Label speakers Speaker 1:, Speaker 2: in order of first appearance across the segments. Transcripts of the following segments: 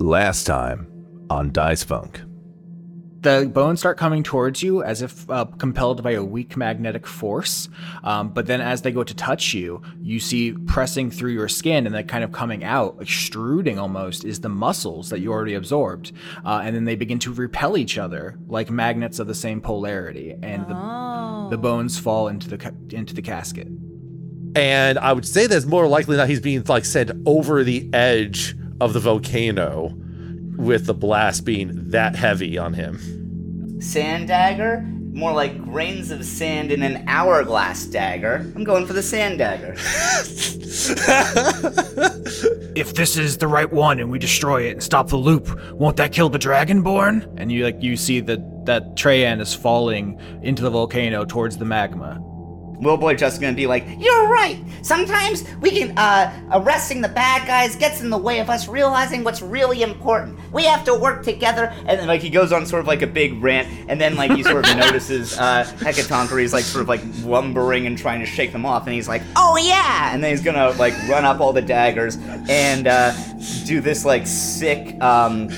Speaker 1: Last time on Dice Funk.
Speaker 2: The bones start coming towards you as if uh, compelled by a weak magnetic force. Um, but then, as they go to touch you, you see pressing through your skin and then kind of coming out, extruding almost, is the muscles that you already absorbed. Uh, and then they begin to repel each other like magnets of the same polarity, and the, the bones fall into the ca- into the casket.
Speaker 3: And I would say that it's more likely that he's being like sent over the edge of the volcano with the blast being that heavy on him.
Speaker 4: Sand dagger? More like grains of sand in an hourglass dagger. I'm going for the sand dagger.
Speaker 2: if this is the right one and we destroy it and stop the loop, won't that kill the dragonborn? And you like you see that that Treyan is falling into the volcano towards the magma.
Speaker 4: Willboy just gonna be like, You're right! Sometimes we can, uh, arresting the bad guys gets in the way of us realizing what's really important. We have to work together. And then, like, he goes on sort of like a big rant, and then, like, he sort of notices, uh, Hecatoncheires, like, sort of like lumbering and trying to shake them off, and he's like, Oh yeah! And then he's gonna, like, run up all the daggers and, uh, do this, like, sick, um,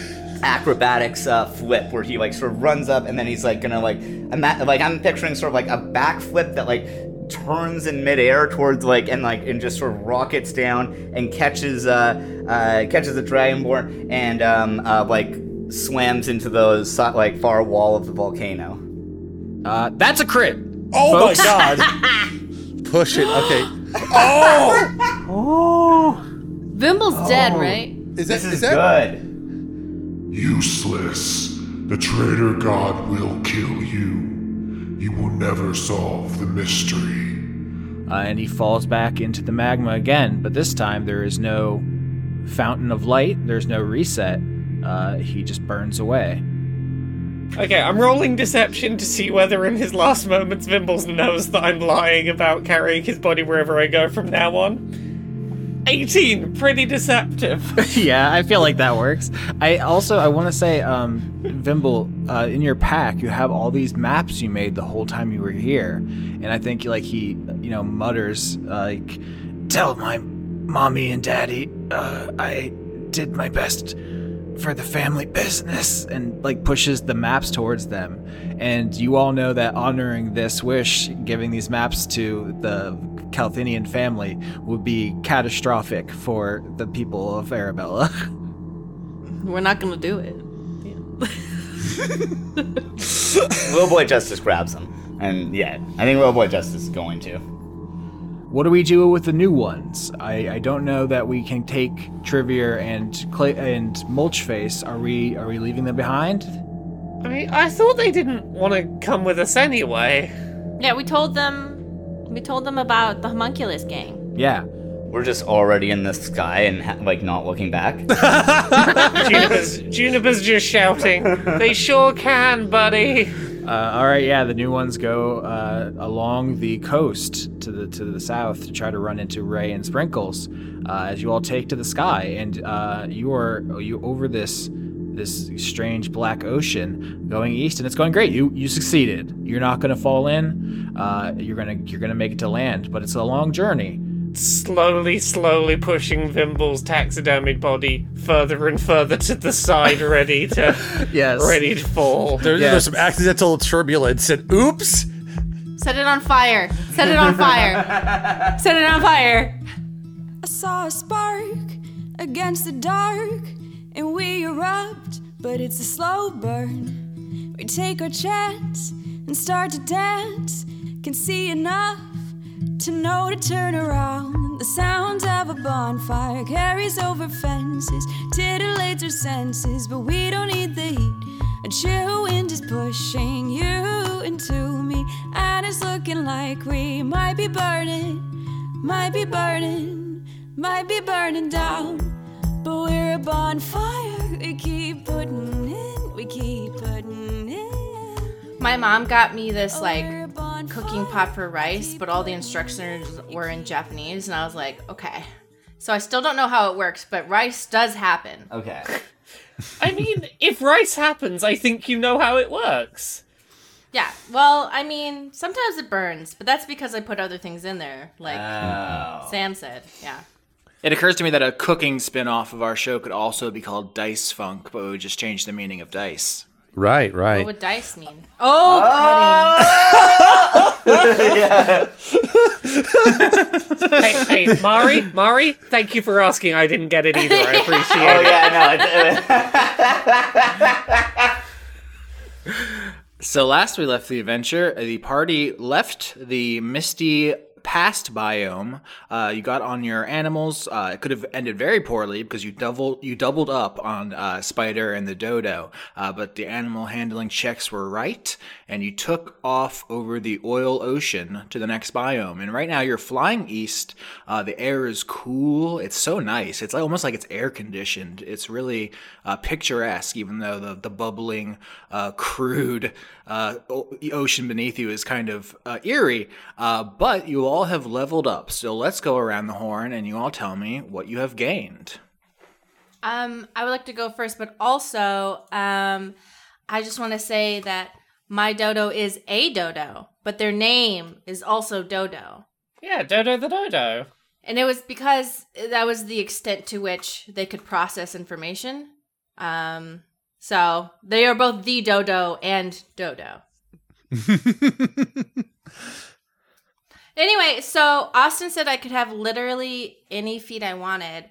Speaker 4: acrobatics uh, flip where he like sort of runs up and then he's like gonna like ima- like I'm picturing sort of like a backflip that like turns in midair towards like and like and just sort of rockets down and catches uh, uh catches the dragonborn and um uh, like slams into the so- like far wall of the volcano.
Speaker 2: Uh, that's a crit.
Speaker 3: Oh
Speaker 2: folks.
Speaker 3: my god! Push it. Okay. Oh. oh.
Speaker 5: Vimble's dead, right?
Speaker 3: Is that
Speaker 4: This is,
Speaker 3: is that
Speaker 4: good.
Speaker 6: Useless. The traitor god will kill you. You will never solve the mystery.
Speaker 2: Uh, and he falls back into the magma again, but this time there is no fountain of light, there's no reset. Uh, he just burns away.
Speaker 7: Okay, I'm rolling deception to see whether in his last moments Vimbles knows that I'm lying about carrying his body wherever I go from now on. 18, pretty deceptive.
Speaker 2: yeah, I feel like that works. I also I want to say, um, Vimble, uh, in your pack you have all these maps you made the whole time you were here, and I think like he, you know, mutters uh, like, "Tell my mommy and daddy uh, I did my best for the family business," and like pushes the maps towards them. And you all know that honoring this wish, giving these maps to the Calthinian family, would be catastrophic for the people of Arabella.
Speaker 5: We're not gonna do it.
Speaker 4: Little Boy Justice grabs him. And yeah, I think little boy Justice is going to.
Speaker 2: What do we do with the new ones? I, I don't know that we can take Trivier and Clay and Mulchface. Are we are we leaving them behind?
Speaker 7: I, mean, I thought they didn't want to come with us anyway.
Speaker 5: Yeah, we told them. We told them about the homunculus gang.
Speaker 2: Yeah.
Speaker 4: We're just already in the sky and ha- like not looking back.
Speaker 7: Juniper's, Juniper's just shouting, They sure can, buddy.
Speaker 2: Uh, all right. Yeah. The new ones go uh, along the coast to the to the south to try to run into Ray and Sprinkles. Uh, as you all take to the sky, and uh, you are you over this this strange black ocean going east, and it's going great. You you succeeded. You're not going to fall in. Uh, you're gonna you're gonna make it to land, but it's a long journey.
Speaker 7: Slowly, slowly pushing Vimble's taxidermied body further and further to the side, ready to
Speaker 2: Yes.
Speaker 7: ready to fall.
Speaker 3: There,
Speaker 2: Yes.
Speaker 3: There's some accidental turbulence and oops.
Speaker 5: Set it on fire. Set it on fire. Set it on fire.
Speaker 8: I saw a spark against the dark, and we erupt, but it's a slow burn. We take our chance and start to dance. Can see enough to know to turn around. The sound of a bonfire carries over fences, titillates our senses, but we don't need the heat. A chill wind is pushing you into me, and it's looking like we might be burning, might be burning, might be burning down. But we're a bonfire, we keep putting in, we keep putting in.
Speaker 5: My mom got me this oh, like
Speaker 8: We're a bonfire,
Speaker 5: cooking pot for rice, but all the instructions were in Japanese, and I was like, okay. So I still don't know how it works, but rice does happen.
Speaker 4: Okay.
Speaker 7: I mean, if rice happens, I think you know how it works.
Speaker 5: Yeah. Well, I mean, sometimes it burns, but that's because I put other things in there, like
Speaker 4: Oh.
Speaker 5: Sam said. Yeah.
Speaker 2: It occurs to me that a cooking spin-off of our show could also be called Dice Funk, but we would just change the meaning of dice.
Speaker 3: Right, right.
Speaker 5: What would dice mean? Oh, ah!
Speaker 7: hey, hey, Mari, Mari, thank you for asking. I didn't get it either. I appreciate
Speaker 4: Oh
Speaker 7: it.
Speaker 4: yeah, no. It's,
Speaker 2: So last we left the adventure, the party left the misty past biome. Uh, you got on your animals. Uh, it could have ended very poorly because you double you doubled up on uh, Spider and the Dodo, uh, but the animal handling checks were right, and you took off over the oil ocean to the next biome. And right now you're flying east. Uh, the air is cool. It's so nice. It's almost like it's air conditioned. It's really uh, picturesque, even though the the bubbling, uh, crude uh, o- ocean beneath you is kind of uh, eerie. Uh, but you all have leveled up. So let's go around the horn, and you all tell me what you have gained.
Speaker 5: Um, I would like to go first, but also, um, I just want to say that my dodo is a dodo, but their name is also Dodo.
Speaker 7: Yeah, Dodo the Dodo.
Speaker 5: And it was because that was the extent to which they could process information. Um, so they are both the dodo and dodo. anyway, so Austin said I could have literally any feet I wanted,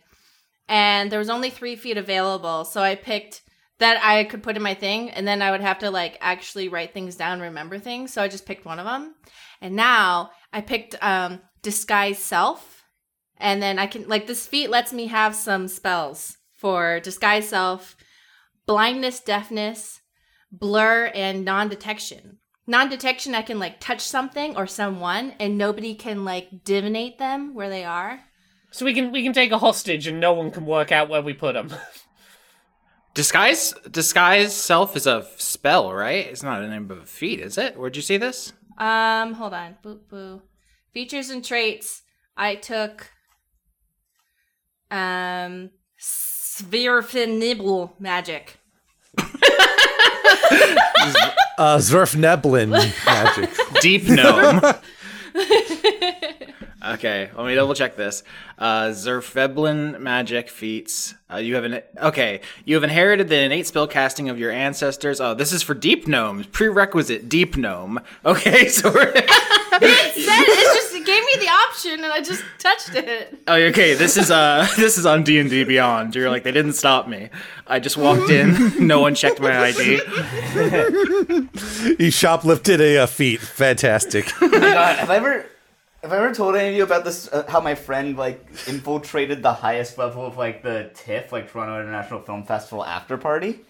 Speaker 5: and there was only three feet available. So I picked that I could put in my thing, and then I would have to like actually write things down, remember things. So I just picked one of them, and now I picked um, disguise self, and then I can like this feat lets me have some spells for disguise self, blindness, deafness, blur, and non-detection. Non-detection, I can like touch something or someone, and nobody can like divinate them where they are.
Speaker 7: So we can we can take a hostage and no one can work out where we put them.
Speaker 2: Disguise disguise self is a spell, right? It's not a name of a feat, is it? Where'd you see this?
Speaker 5: Um, hold on. Boo boo. Features and traits. I took um Spherfinibble magic.
Speaker 3: Uh, Svirfneblin magic.
Speaker 2: Deep gnome. okay, let me double check this. Uh, Svirfneblin magic feats. Uh, you have an okay. You have inherited the innate spell casting of your ancestors. Oh, this is for deep gnomes. Prerequisite deep gnome. Okay, so we're,
Speaker 5: It said it just it gave me the option and I just touched it.
Speaker 2: oh, okay. This is uh, this is on D and D Beyond. You're like they didn't stop me. I just walked in. no one checked my ID.
Speaker 3: he shoplifted a uh, feat. Fantastic.
Speaker 4: Oh my God, have I ever have I ever told any of you about this? Uh, how my friend like infiltrated the highest level of like the TIFF, like Toronto International Film Festival after party.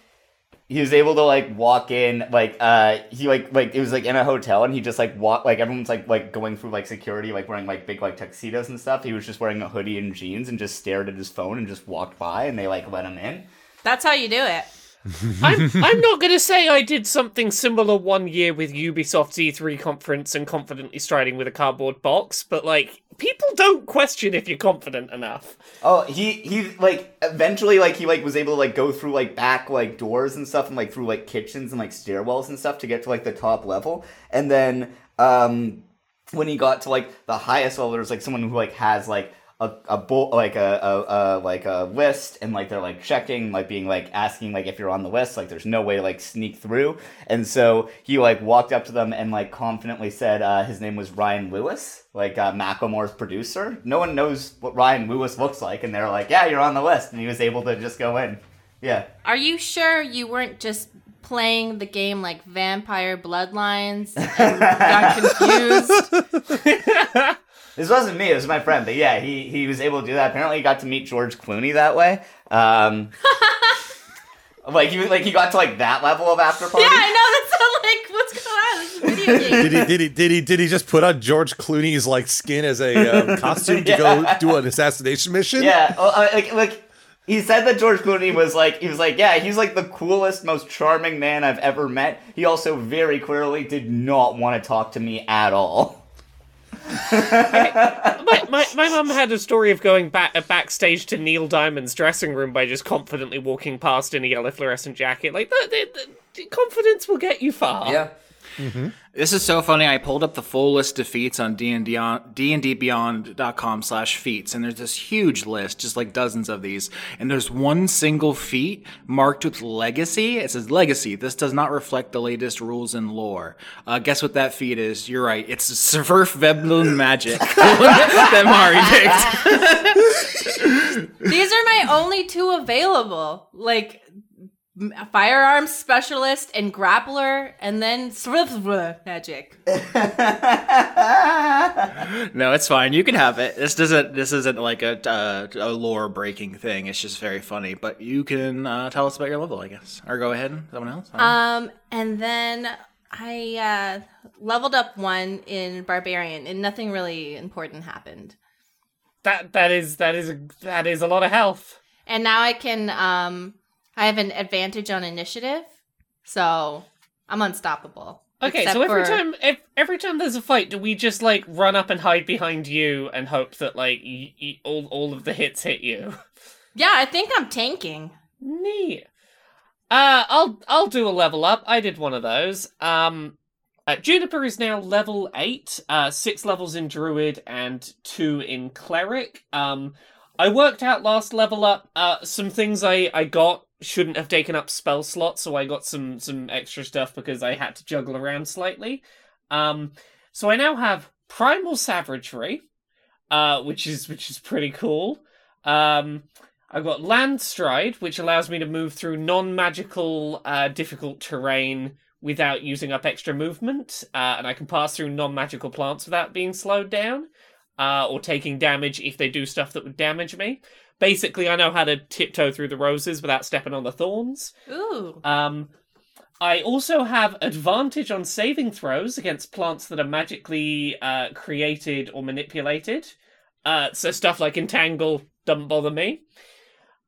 Speaker 4: He was able to like walk in, like uh, he like like it was like in a hotel, and he just like walk like everyone's like like going through like security, like wearing like big like tuxedos and stuff. He was just wearing a hoodie and jeans, and just stared at his phone and just walked by, and they like let him in.
Speaker 5: That's how you do it.
Speaker 7: I'm I'm not gonna say I did something similar one year with Ubisoft's E3 conference and confidently striding with a cardboard box, but like people don't question if you're confident enough.
Speaker 4: Oh, he he like eventually like he like was able to like go through like back like doors and stuff and like through like kitchens and like stairwells and stuff to get to like the top level. And then um when he got to like the highest level there's like someone who like has like a, a bull like a, a, a like a list and like they're like checking like being like asking like if you're on the list like there's no way to like sneak through. And so he like walked up to them and like confidently said uh, his name was Ryan Lewis like uh, Macklemore's producer. No one knows what Ryan Lewis looks like and they're like yeah you're on the list and he was able to just go in. Yeah.
Speaker 5: Are you sure you weren't just playing the game like Vampire Bloodlines and got confused?
Speaker 4: This wasn't me. It was my friend. But yeah, he he was able to do that. Apparently, he got to meet George Clooney that way. Um, like he like he got to like that level of after party.
Speaker 5: Yeah, I know. That's not like what's going on. This video game.
Speaker 3: Did he, did he did he did he just put on George Clooney's like skin as a um, costume to go do an assassination mission?
Speaker 4: Yeah, well, uh, like like he said that George Clooney was like he was like yeah he's like the coolest, most charming man I've ever met. He also very clearly did not want to talk to me at all.
Speaker 7: My my my mum had a story of going back uh, backstage to Neil Diamond's dressing room by just confidently walking past in a yellow fluorescent jacket. Like that, the, the, confidence will get you far.
Speaker 4: Yeah.
Speaker 2: This is so funny. I pulled up the full list of feats on D&D on- dndbeyond.com slash feats, and there's this huge list, just like dozens of these. And there's one single feat marked with legacy. It says legacy. This does not reflect the latest rules and lore. Uh, guess what that feat is? You're right. It's Svirfneblin Magic that Mari picked.
Speaker 5: These are my only two available. Like m- firearms specialist and grappler, and then Swift magic.
Speaker 2: No, it's fine. You can have it. This doesn't. This isn't like a uh, a lore breaking thing. It's just very funny. But you can uh, tell us about your level, I guess, or go ahead. Someone else.
Speaker 5: Um, and then I uh, leveled up one in barbarian, and nothing really important happened.
Speaker 7: That that is that is that is a lot of health.
Speaker 5: And now I can um, I have an advantage on initiative, so I'm unstoppable.
Speaker 7: Okay, so every
Speaker 5: for-
Speaker 7: time if, every time there's a fight, do we just like run up and hide behind you and hope that like y- y- all all of the hits hit you?
Speaker 5: yeah, I think I'm tanking.
Speaker 7: Neat. Uh, I'll I'll do a level up. I did one of those. Um, uh, Juniper is now level eight. Uh, six levels in druid and two in cleric. Um, I worked out last level up. Uh, some things I I got shouldn't have taken up spell slots, so I got some some extra stuff because I had to juggle around slightly. Um, so I now have primal savagery, uh, which is which is pretty cool. Um, I've got Land Stride, which allows me to move through non magical, uh, difficult terrain without using up extra movement, uh, and I can pass through non magical plants without being slowed down uh, or taking damage if they do stuff that would damage me. Basically, I know how to tiptoe through the roses without stepping on the thorns.
Speaker 5: Ooh.
Speaker 7: Um, I also have advantage on saving throws against plants that are magically uh, created or manipulated. Uh, so stuff like entangle doesn't bother me.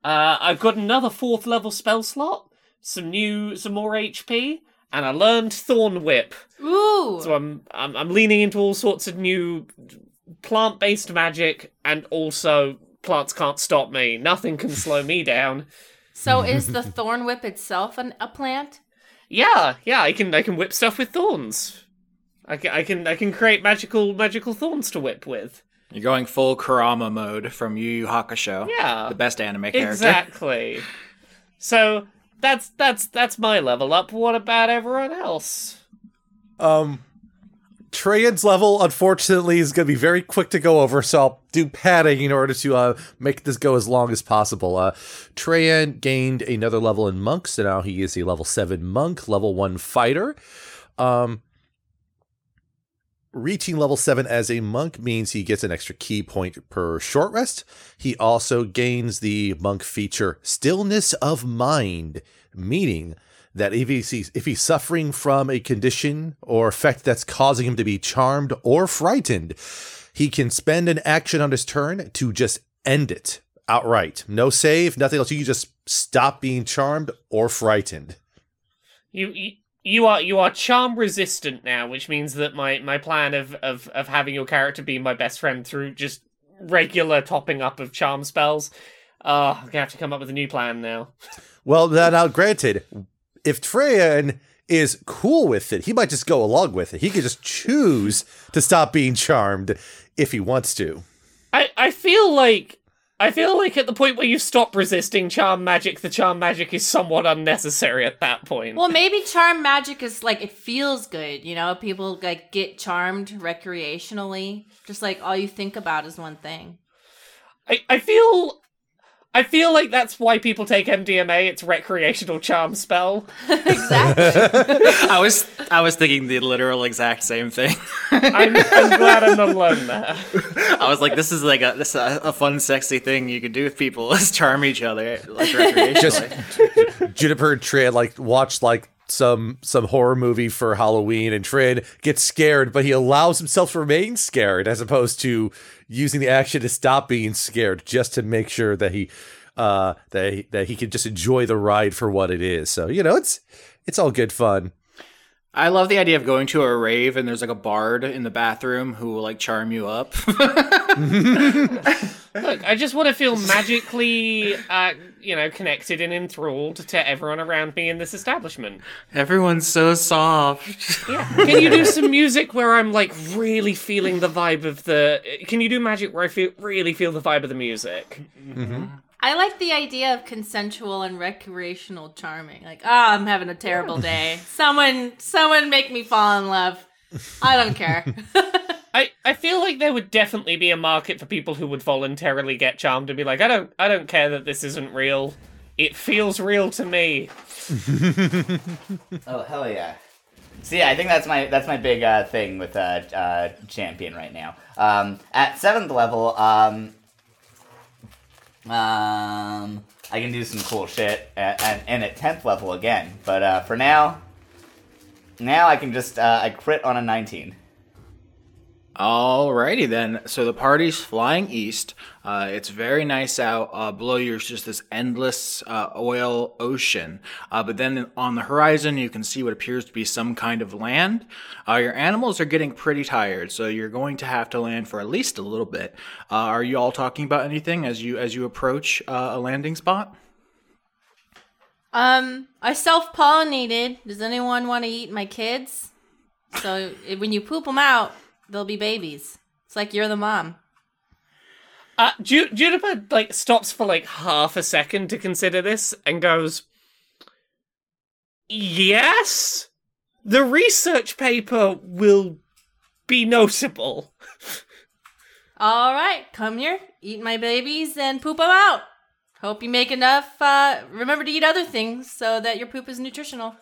Speaker 7: Uh, I've got another fourth level spell slot, some new, some more HP, and I learned Thorn Whip.
Speaker 5: Ooh.
Speaker 7: So I'm, I'm, I'm leaning into all sorts of new plant-based magic, and also plants can't stop me. Nothing can slow me down.
Speaker 5: So is the thorn whip itself an, a plant?
Speaker 7: Yeah, yeah, I can I can whip stuff with thorns. I can I can I can create magical magical thorns to whip with.
Speaker 2: You're going full Kurama mode from Yu Yu Hakusho.
Speaker 7: Yeah.
Speaker 2: the best anime character.
Speaker 7: Exactly. so that's that's that's my level up. What about everyone else?
Speaker 3: Um, Trayan's level, unfortunately, is going to be very quick to go over, so I'll do padding in order to uh, make this go as long as possible. Uh, Trayan gained another level in monk, so now he is a level 7 monk, level 1 fighter. Um, reaching level 7 as a monk means he gets an extra ki point per short rest. He also gains the monk feature Stillness of Mind, meaning that if he's if he's suffering from a condition or effect that's causing him to be charmed or frightened, he can spend an action on his turn to just end it outright. No save, nothing else. You can just stop being charmed or frightened.
Speaker 7: You, you you are you are charm resistant now, which means that my my plan of of of having your character be my best friend through just regular topping up of charm spells. Uh, I'm gonna have to come up with a new plan now.
Speaker 3: Well, now, now granted, if Treyan is cool with it, he might just go along with it. He could just choose to stop being charmed if he wants to.
Speaker 7: I I feel like I feel like at the point where you stop resisting charm magic, the charm magic is somewhat unnecessary at that point.
Speaker 5: Well, maybe charm magic is like it feels good, you know. People like get charmed recreationally, just like all you think about is one thing.
Speaker 7: I, I feel I feel like that's why people take MDMA. It's recreational charm spell. exactly.
Speaker 2: I was I was thinking the literal exact same thing.
Speaker 7: I'm, I'm glad I'm not alone there.
Speaker 2: I was like, this is like a this is a, a fun, sexy thing you can do with people is charm each other like recreationally.
Speaker 3: Juniper and Trid like watch like some some horror movie for Halloween, and Trid gets scared, but he allows himself to remain scared as opposed to using the action to stop being scared, just to make sure that he uh that he, that he can just enjoy the ride for what it is. So you know, it's it's all good fun.
Speaker 2: I love the idea of going to a rave and there's like a bard in the bathroom who will like charm you up.
Speaker 7: Look, I just want to feel magically, uh, you know, connected and enthralled to everyone around me in this establishment.
Speaker 2: Everyone's so soft. Yeah.
Speaker 7: Can you do some music where I'm like really feeling the vibe of the? Can you do magic where I feel really feel the vibe of the music?
Speaker 5: I like the idea of consensual and recreational charming. Like, oh, I'm having a terrible day. Someone, someone, make me fall in love. I don't care.
Speaker 7: I, I feel like there would definitely be a market for people who would voluntarily get charmed and be like, I don't I don't care that this isn't real. It feels real to me.
Speaker 4: Oh hell yeah! So yeah, I think that's my that's my big uh, thing with uh, uh, champion right now. Um, at seventh level, um, um, I can do some cool shit, at, at, and at tenth level again. But uh, for now, now I can just uh, I crit on a nineteen.
Speaker 2: Alrighty then. So the party's flying east. Uh, it's very nice out. Uh, below you is just this endless uh, oil ocean. Uh, but then on the horizon, you can see what appears to be some kind of land. Uh, your animals are getting pretty tired, so you're going to have to land for at least a little bit. Uh, are you all talking about anything as you as you approach a landing spot?
Speaker 5: um, I self pollinated. Does anyone want to eat my kids? So when you poop them out, they'll be babies. It's like you're the mom.
Speaker 7: Uh, Ju- Juniper like stops for like half a second to consider this and goes, "Yes, the research paper will be notable."
Speaker 5: All right, come here, eat my babies, and poop them out. Hope you make enough. Uh, remember to eat other things so that your poop is nutritional.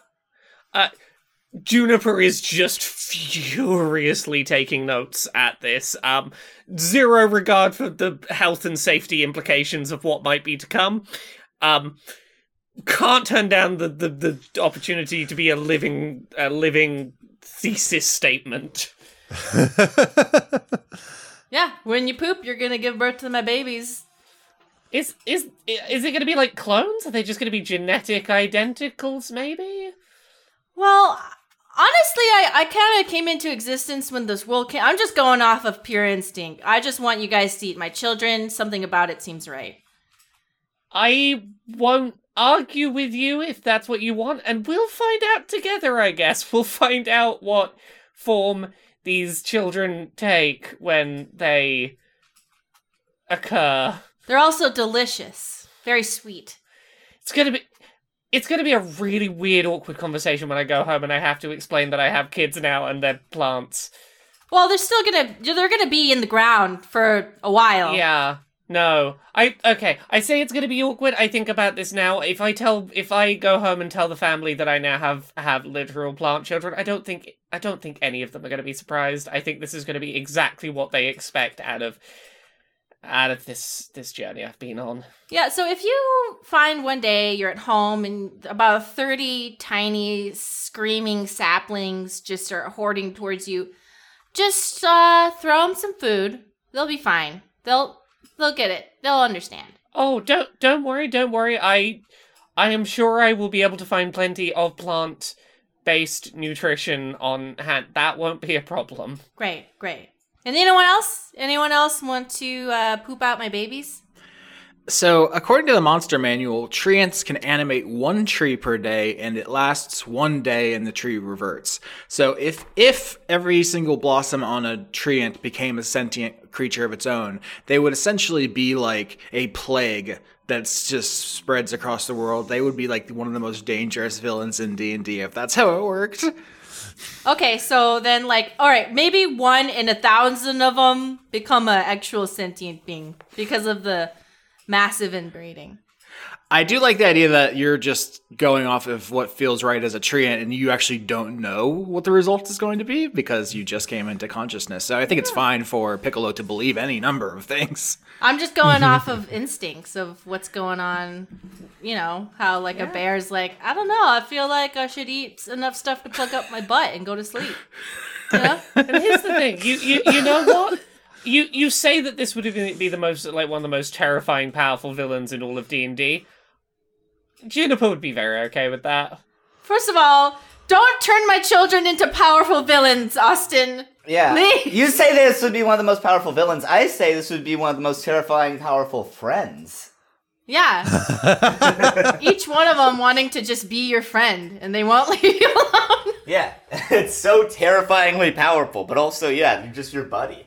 Speaker 7: Juniper is just furiously taking notes at this. Um, zero regard for the health and safety implications of what might be to come. Um, can't turn down the, the, the opportunity to be a living a living thesis statement.
Speaker 5: Yeah, when you poop, you're gonna give birth to my babies.
Speaker 7: Is is is it going to be like clones? Are they just going to be genetic identicals? Maybe.
Speaker 5: Well, honestly, I, I kind of came into existence when this world came. I'm just going off of pure instinct. I just want you guys to eat my children. Something about it seems right.
Speaker 7: I won't argue with you if that's what you want, and we'll find out together, I guess. We'll find out what form these children take when they occur.
Speaker 5: They're also delicious, very sweet.
Speaker 7: It's gonna be. It's gonna be a really weird, awkward conversation when I go home and I have to explain that I have kids now and they're plants.
Speaker 5: Well, they're still gonna they're gonna be in the ground for a while.
Speaker 7: Yeah. No. I okay. I say it's going to be awkward. I think about this now. If I tell if I go home and tell the family that I now have have literal plant children, I don't think I don't think any of them are going to be surprised. I think this is going to be exactly what they expect out of out of this this journey I've been on.
Speaker 5: Yeah, so if you find one day you're at home and about 30 tiny screaming saplings just are hoarding towards you, just uh, throw them some food. They'll be fine. They'll they'll get it. They'll understand.
Speaker 7: Oh, don't don't worry, don't worry. I I am sure I will be able to find plenty of plant based nutrition on hand. That won't be a problem.
Speaker 5: Great, great. And anyone else? Anyone else want to uh, poop out my babies?
Speaker 2: So, according to the monster manual, treants can animate one tree per day, and it lasts one day, and the tree reverts. So, if if every single blossom on a treant became a sentient creature of its own, they would essentially be like a plague that just spreads across the world. They would be like one of the most dangerous villains in D and D if that's how it worked.
Speaker 5: Okay, so then like, all right, maybe one in a thousand of them become an actual sentient being because of the massive inbreeding.
Speaker 2: I do like the idea that you're just going off of what feels right as a treant, and you actually don't know what the result is going to be because you just came into consciousness. So I think it's fine for Piccolo to believe any number of things.
Speaker 5: I'm just going off of instincts of what's going on. You know, how like a bear's like, I don't know, I feel like I should eat enough stuff to plug up my butt and go to sleep. You know?
Speaker 7: And here's the thing, you you you know what? You you say that this would be the most like one of the most terrifying, powerful villains in all of D and D. Juniper would be very okay with that.
Speaker 5: First of all, Don't turn my children into powerful villains, Austin.
Speaker 4: Yeah.
Speaker 5: Please.
Speaker 4: You say this would be one of the most powerful villains. I say this would be one of the most terrifying, powerful friends.
Speaker 5: Yeah. Each one of them wanting to just be your friend, and they won't leave you alone.
Speaker 4: Yeah. it's so terrifyingly powerful, but also, yeah, you're just your buddy.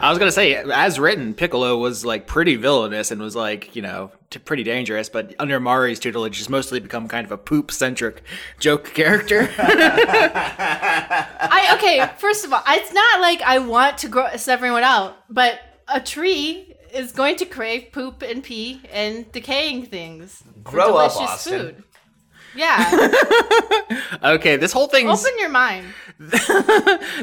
Speaker 2: I was gonna say, as written, Piccolo was like pretty villainous and was like, you know, t- pretty dangerous. But under Mari's tutelage, he's mostly become kind of a poop-centric joke character.
Speaker 5: I okay. First of all, it's not like I want to gross everyone out, but a tree is going to crave poop and pee and decaying things. for
Speaker 4: Grow up, Austin.
Speaker 5: food. Yeah,
Speaker 2: okay, this whole thing's
Speaker 5: open your mind.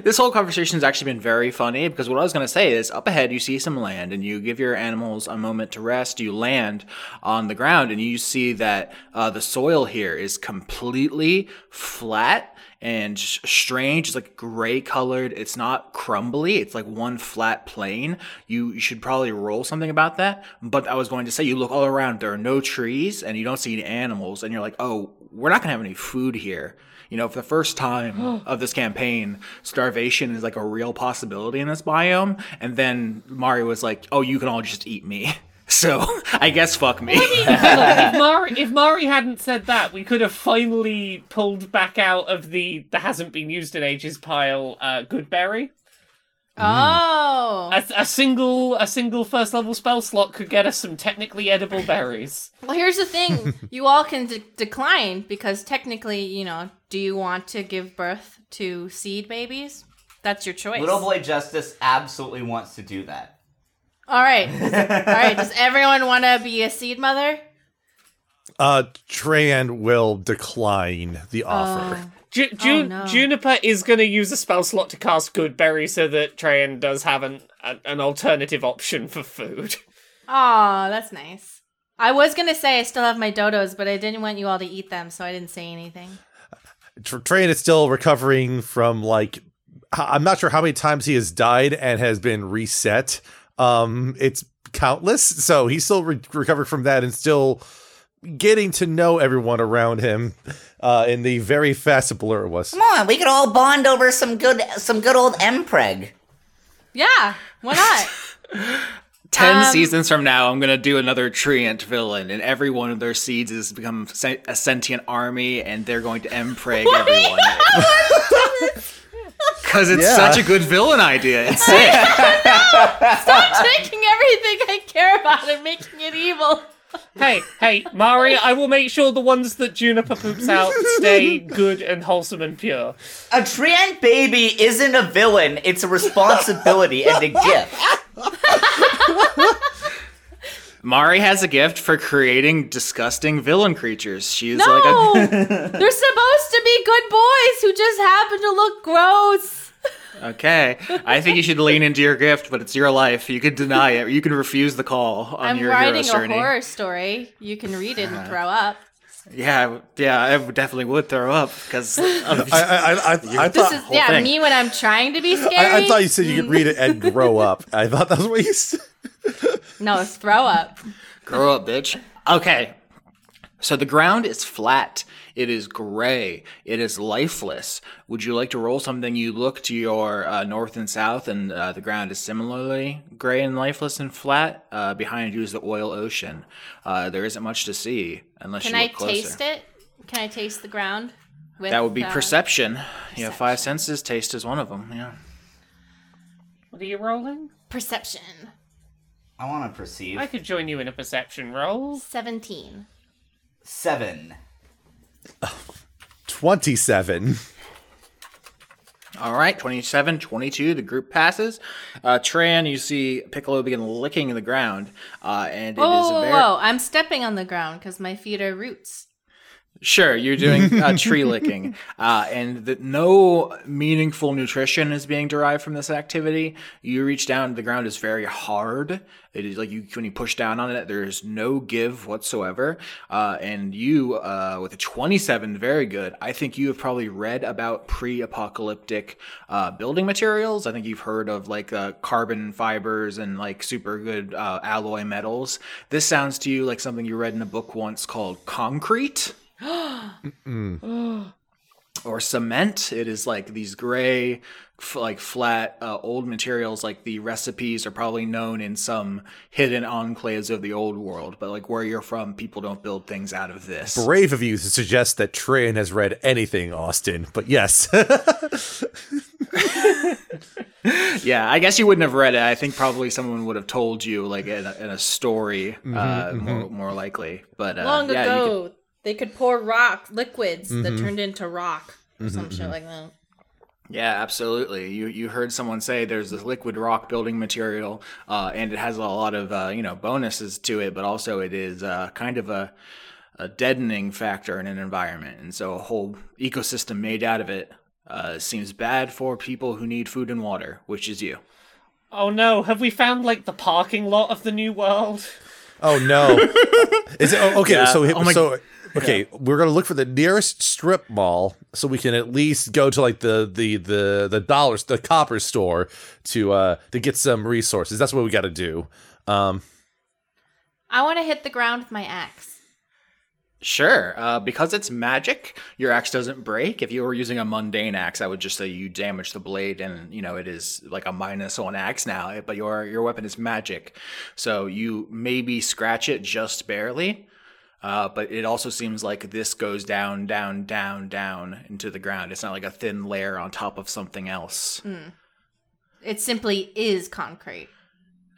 Speaker 2: This whole conversation has actually been very funny because what I was going to say is up ahead you see some land and you give your animals a moment to rest. You land on the ground and you see that uh, the soil here is completely flat and strange. It's like gray colored. It's not crumbly. It's like one flat plane. You, you should probably roll something about that. But I was going to say you look all around. There are no trees and you don't see any animals. And you're like, oh, we're not going to have any food here. You know, for the first time of this campaign, starvation is like a real possibility in this biome. And then Mario was like, "Oh, you can all just eat me." So I guess fuck me.
Speaker 7: Look, if Mari if Mari hadn't said that, we could have finally pulled back out of the the hasn't been used in ages pile. Uh, Goodberry.
Speaker 5: Oh,
Speaker 7: A, a single a single first level spell slot could get us some technically edible berries.
Speaker 5: well, here's the thing: you all can de- decline because technically, you know, do you want to give birth to seed babies? That's your choice.
Speaker 4: Little Boy Justice absolutely wants to do that.
Speaker 5: All right, all right. Does everyone want to be a seed mother?
Speaker 3: Uh, Tran will decline the offer.
Speaker 7: Ju- Ju-
Speaker 5: no.
Speaker 7: Juniper is going to use a spell slot to cast Goodberry so that Trajan does have an, an an alternative option for food.
Speaker 5: Aw, that's nice. I was gonna say I still have my dodos, but I didn't want you all to eat them, so I didn't say anything.
Speaker 3: Tr- Tran is still recovering from like I'm not sure how many times he has died and has been reset. Um, it's countless, so he's still re- recovered from that and still getting to know everyone around him uh, in the very fast blur it was.
Speaker 4: Come on, we could all bond over some good, some good old Mpreg.
Speaker 5: Yeah, why not?
Speaker 2: Ten
Speaker 5: Um,
Speaker 2: seasons from now, I'm gonna do another Treant villain, and every one of their seeds has become a sentient army, and they're going to empreg everyone. Because it's
Speaker 3: Yeah.
Speaker 2: such a good villain idea. It's sick.
Speaker 5: Stop taking everything I care about and making it evil.
Speaker 7: Hey, hey, Mari, I will make sure the ones that Juniper poops out stay good and wholesome and pure.
Speaker 4: A Treant baby isn't a villain; it's a responsibility and a gift.
Speaker 2: Mari has a gift for creating disgusting villain creatures. She's
Speaker 5: No,
Speaker 2: like a
Speaker 5: they're supposed to be good boys who just happen to look gross.
Speaker 2: Okay. I think you should lean into your gift, but it's your life. You can deny it. You can refuse the call on
Speaker 5: I'm
Speaker 2: your
Speaker 5: writing
Speaker 2: hero's
Speaker 5: a horror story. You can read it and uh, throw up.
Speaker 2: Yeah, yeah, I definitely would throw up because
Speaker 3: I I I, I, I
Speaker 5: This
Speaker 3: thought
Speaker 5: is yeah,
Speaker 2: thing.
Speaker 5: me when I'm trying to be scary.
Speaker 3: I, I thought you said you could read it and grow up. I thought that's what you said.
Speaker 5: no, it's throw up.
Speaker 2: Grow up, bitch. Okay. So the ground is flat. It is gray. It is lifeless. Would you like to roll something? You look to your uh, north and south, and uh, the ground is similarly gray and lifeless and flat. Uh, behind you is the oil ocean. Uh, there isn't much to see unless
Speaker 5: Can
Speaker 2: you
Speaker 5: I
Speaker 2: look closer.
Speaker 5: Can I taste it? Can I taste the ground? With
Speaker 2: That would be
Speaker 5: the-
Speaker 2: perception. You have five senses. Taste is one of them. Yeah.
Speaker 7: What are you rolling?
Speaker 5: Perception.
Speaker 4: I want to perceive
Speaker 7: I could join you in a perception roll.
Speaker 5: Seventeen.
Speaker 4: Seven.
Speaker 3: 27.
Speaker 2: All right, 27, 22, the group passes. Uh, Tran, you see Piccolo begin licking the ground, uh, and it is
Speaker 5: Whoa,
Speaker 2: a
Speaker 5: whoa,
Speaker 2: very...
Speaker 5: whoa! I'm stepping on the ground because my feet are roots.
Speaker 2: Sure, you're doing uh, tree licking, uh, and that no meaningful nutrition is being derived from this activity. You reach down, the ground is very hard. It is like you when you push down on it, there's no give whatsoever. Uh, and you, uh, with a 27, very good. I think you have probably read about pre-apocalyptic uh, building materials. I think you've heard of like uh, carbon fibers and like super good uh, alloy metals. This sounds to you like something you read in a book once called Concrete. Or cement. It is like these gray, f- like flat, uh, old materials. Like the recipes are probably known in some hidden enclaves of the old world, but like where you're from, people don't build things out of this.
Speaker 3: Brave of you to suggest that Trayan has read anything, Austin, but yes.
Speaker 2: Yeah, I guess you wouldn't have read it. I think probably someone would have told you, like in a, in a story, uh, more, more likely. But uh,
Speaker 5: Long
Speaker 2: yeah, you could-
Speaker 5: ago, they could pour rock liquids that
Speaker 2: Mm-hmm.
Speaker 5: turned into rock or some shit like that.
Speaker 2: Yeah, absolutely. You you heard someone say there's this liquid rock building material, uh, and it has a lot of uh, you know bonuses to it, but also it is uh, kind of a a deadening factor in an environment, and so a whole ecosystem made out of it uh, seems bad for people who need food and water, which is you.
Speaker 7: Oh no, have we found like the parking lot of the new world?
Speaker 3: oh no. Is it oh, okay?
Speaker 2: Yeah.
Speaker 3: So
Speaker 2: Oh my-
Speaker 3: so okay, we're gonna look for the nearest strip mall so we can at least go to like the the the the dollars the copper store to uh to get some resources. That's what we got to do. Um,
Speaker 5: I want to hit the ground with my axe.
Speaker 2: Sure, uh, because it's magic, your axe doesn't break. If you were using a mundane axe, I would just say you damage the blade, and you know it is like a minus on axe now. But your your weapon is magic, so you maybe scratch it just barely. Uh, but it also seems like this goes down, down, down, down into the ground. It's not like a thin layer on top of something else.
Speaker 5: It simply is concrete.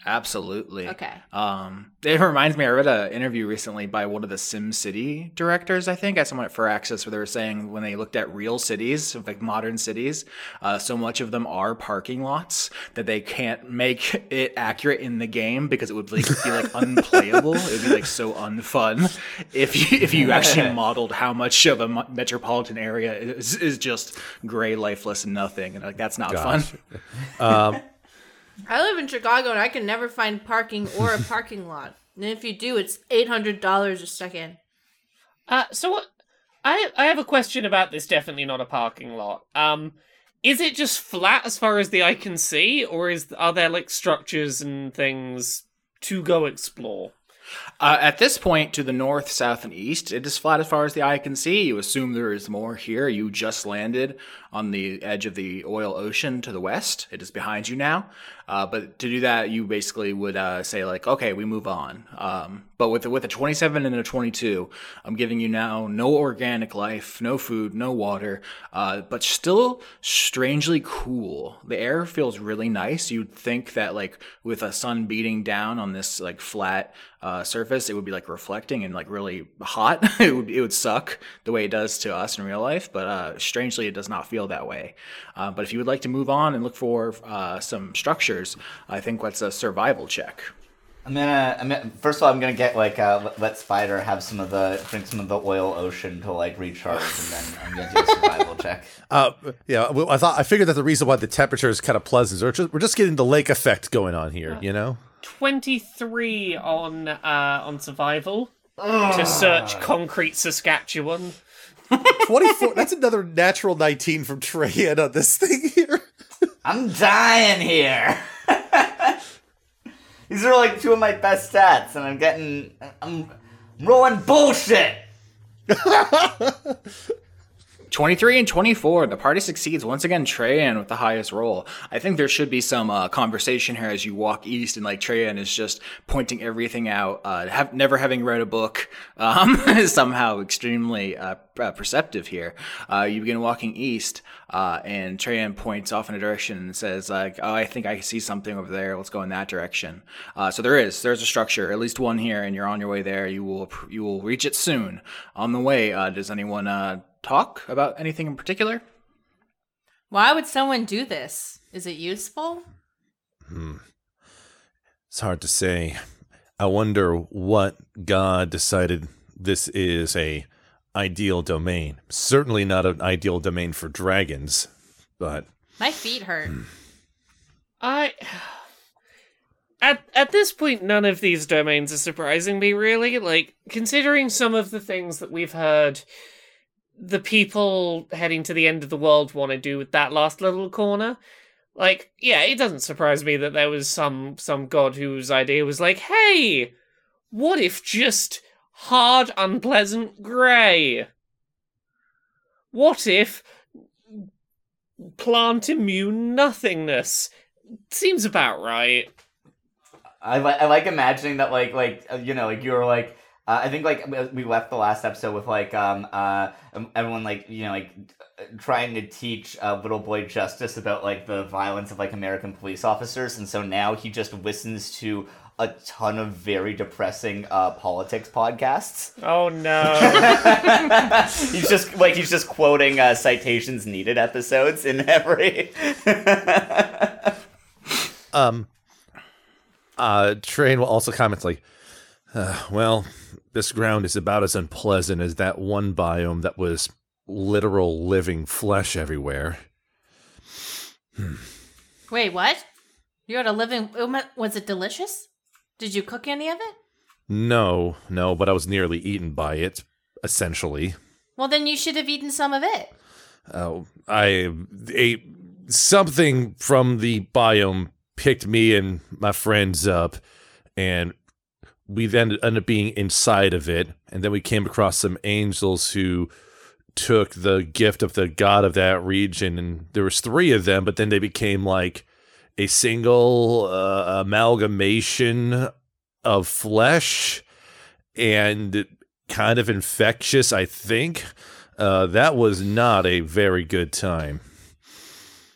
Speaker 2: Absolutely.
Speaker 5: Okay.
Speaker 2: Um, it reminds me. I read an interview recently by one of the Sim City directors. I think at someone at Firaxis, where they were saying when they looked at real cities, like modern cities, uh, so much of them are parking lots that they can't make it accurate in the game because it would like be like unplayable. it would be like so unfun if you if you actually modeled how much of a metropolitan area is, is just gray, lifeless nothing, and like that's not
Speaker 3: Gosh.
Speaker 2: fun.
Speaker 5: I live in Chicago and I can never find parking or a parking lot. And if you do, it's eight hundred dollars a second.
Speaker 7: Uh, so what? I I have a question about this. Definitely not a parking lot. Um, is it just flat as far as the eye can see, or is are there like structures and things to go explore?
Speaker 2: Uh, at this point, to the north, south, and east, it is flat as far as the eye can see. You assume there is more here. You just landed on the edge of the oil ocean to the west. It is behind you now. Uh, but to do that, you basically would uh, say like, okay, we move on. Um, but with with a 27 and a 22, I'm giving you now no organic life, no food, no water, uh, but still strangely cool. The air feels really nice. You'd think that like with a sun beating down on this like flat uh, surface, it would be like reflecting and like really hot. it would it would suck the way it does to us in real life, but uh, strangely, it does not feel that way. Uh, but if you would like to move on and look for some structures, I think that's a survival check.
Speaker 4: I'm gonna, I'm gonna. First of all, I'm gonna get like uh, let- let Spider have some of the drink some of the oil ocean to like recharge, and then I'm gonna do a survival check.
Speaker 3: uh, yeah, well, I thought I figured that the reason why the temperature is kind of pleasant is we're just, we're just getting the lake effect going on here, you know.
Speaker 7: Twenty three on uh on survival to search concrete Saskatchewan.
Speaker 3: 24 that's another natural 19 from Trayan on this thing here
Speaker 4: I'm dying here. These are like two of my best stats, and I'm getting, I'm rolling bullshit.
Speaker 2: 23 and 24, the party succeeds once again. Trayan with the highest roll. I think there should be some uh, conversation here as you walk east, and like Trayan is just pointing everything out. Uh, have never having read a book, um, somehow extremely uh, uh, perceptive here. Uh, you begin walking east, uh, and Trayan points off in a direction and says, "Like, oh, I think I see something over there. Let's go in that direction." So there is, there's a structure, at least one here, and you're on your way there. You will, you will reach it soon. On the way, does anyone talk about anything in particular?
Speaker 5: Why would someone do this? Is it useful? Hmm.
Speaker 3: it's hard to say i wonder what god decided this is a ideal domain certainly not an ideal domain for dragons but
Speaker 5: My feet hurt. Hmm.
Speaker 7: I at at this point none of these domains are surprising me really like considering some of the things that we've heard the people heading to the end of the world want to do with that last little corner like yeah it doesn't surprise me that there was some some god whose idea was like hey what if just hard unpleasant gray what if plant immune nothingness? Seems about right.
Speaker 4: I, li- I like imagining that like like uh, you know like you were like uh, I think like we- we left the last episode with like um uh um, everyone like you know like uh, trying to teach uh, little boy justice about like the violence of like American police officers and so now he just listens to a ton of very depressing uh politics podcasts.
Speaker 7: Oh no.
Speaker 4: he's just like he's just quoting uh, citations needed episodes in every
Speaker 3: Um, uh, Train will also comment like, uh, "Well, this ground is about as unpleasant as that one biome that was literal living flesh everywhere."
Speaker 5: Wait, what? You had a living. Was it delicious? Did you cook any of it?
Speaker 3: No, no, but I was nearly eaten by it, essentially.
Speaker 5: Well, then you should have eaten some of it.
Speaker 3: Oh, I ate something from the biome, picked me and my friends up, and we then ended up being inside of it. And then we came across some angels who took the gift of the god of that region, and there was three of them, but then they became like a single uh, amalgamation of flesh and kind of infectious, I think. Uh, that was not a very good time.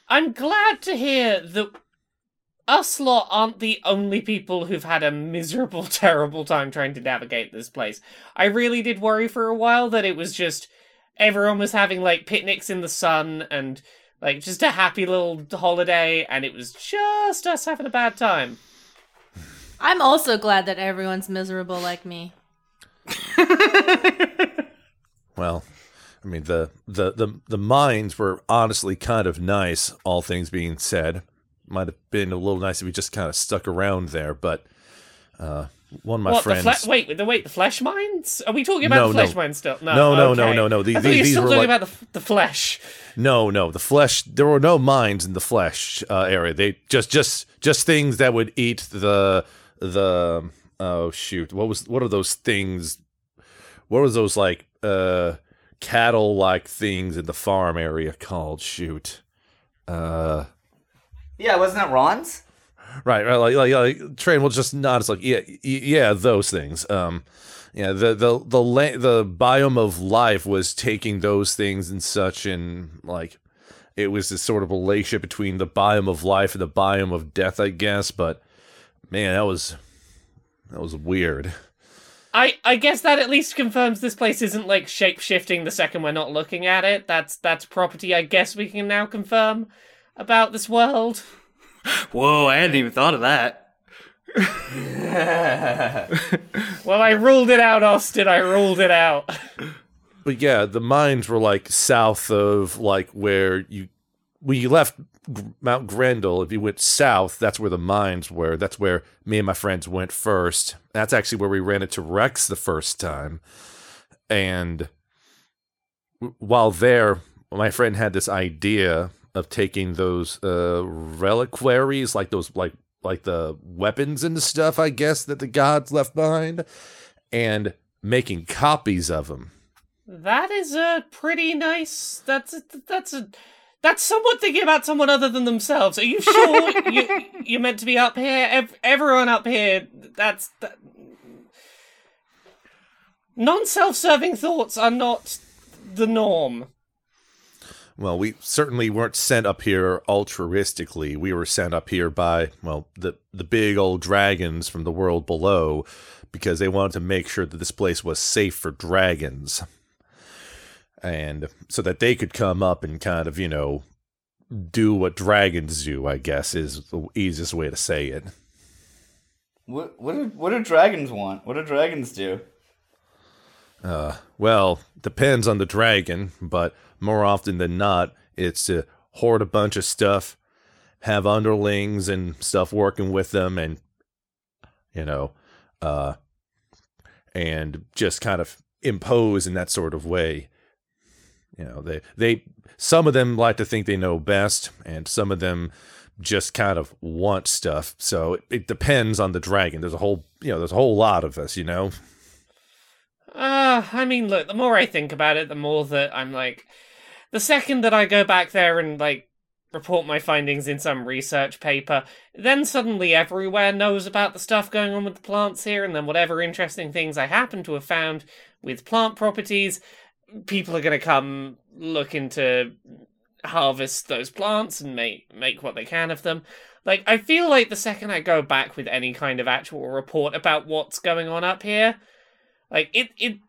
Speaker 7: I'm glad to hear that us lot aren't the only people who've had a miserable, terrible time trying to navigate this place. I really did worry for a while that it was just everyone was having like picnics in the sun and like just a happy little holiday, and it was just us having a bad time.
Speaker 5: I'm also glad that everyone's miserable like me.
Speaker 3: Well, I mean the the the the mines were honestly kind of nice, all things being said. Might have been a little nice if we just kind of stuck around there, but uh, one of my
Speaker 7: what
Speaker 3: friends.
Speaker 7: the fle- wait, the wait, the flesh mines? Are we talking about
Speaker 3: No,
Speaker 7: the flesh
Speaker 3: no.
Speaker 7: mines still?
Speaker 3: No, no, no,
Speaker 7: okay.
Speaker 3: no, no. The-
Speaker 7: I thought
Speaker 3: the-
Speaker 7: you were
Speaker 3: these
Speaker 7: still talking
Speaker 3: like-
Speaker 7: about the, the flesh.
Speaker 3: No, no, the flesh. There were no mines in the flesh uh, area. They just, just, just things that would eat the, the. Oh shoot! What was? What are those things? What was those like uh, cattle-like things in the farm area called? Shoot. Uh,
Speaker 4: Yeah, wasn't it Ron's?
Speaker 3: right, right. Like, like, like train will just nod. It's like, yeah, yeah, those things. Um, yeah, the the the la- the biome of life was taking those things and such, and like it was this sort of relationship between the biome of life and the biome of death, I guess. But man, that was that was weird.
Speaker 7: I I guess that at least confirms this place isn't like shape shifting the second we're not looking at it. That's that's property I guess we can now confirm about this world.
Speaker 2: Whoa, I hadn't even thought of that.
Speaker 7: Well, I ruled it out, Austin. I ruled it out.
Speaker 3: But yeah, the mines were like south of like where you when you left Mount Grendel. If you went south, that's where the mines were. That's where me and my friends went first. That's actually where we ran into Rex the first time. And while there, my friend had this idea of taking those uh, reliquaries, like those like like the weapons and stuff, I guess that the gods left behind, and making copies of them.
Speaker 7: That is a pretty nice. That's a, that's a. That's someone thinking about someone other than themselves. Are you sure you you're meant to be up here? Ev- everyone up here. That's that. Non-self-serving thoughts are not the norm.
Speaker 3: Well, we certainly weren't sent up here altruistically. We were sent up here by, well, the the big old dragons from the world below because they wanted to make sure that this place was safe for dragons. And so that they could come up and kind of, you know, do what dragons do, I guess is the easiest way to say it.
Speaker 4: What what do, what do dragons want? What do dragons do?
Speaker 3: Uh, well, depends on the dragon, but more often than not, it's to hoard a bunch of stuff, have underlings and stuff working with them, and you know, uh, and just kind of impose in that sort of way. You know, they they some of them like to think they know best, and some of them just kind of want stuff. So it, it depends on the dragon. There's a whole you know, there's a whole lot of us. You know.
Speaker 7: Uh, I mean, look, the more I think about it, the more that I'm like, the second that I go back there and like report my findings in some research paper, then suddenly everywhere knows about the stuff going on with the plants here, and then whatever interesting things I happen to have found with plant properties, people are going to come looking to harvest those plants and make make what they can of them. Like I feel like the second I go back with any kind of actual report about what's going on up here, like it it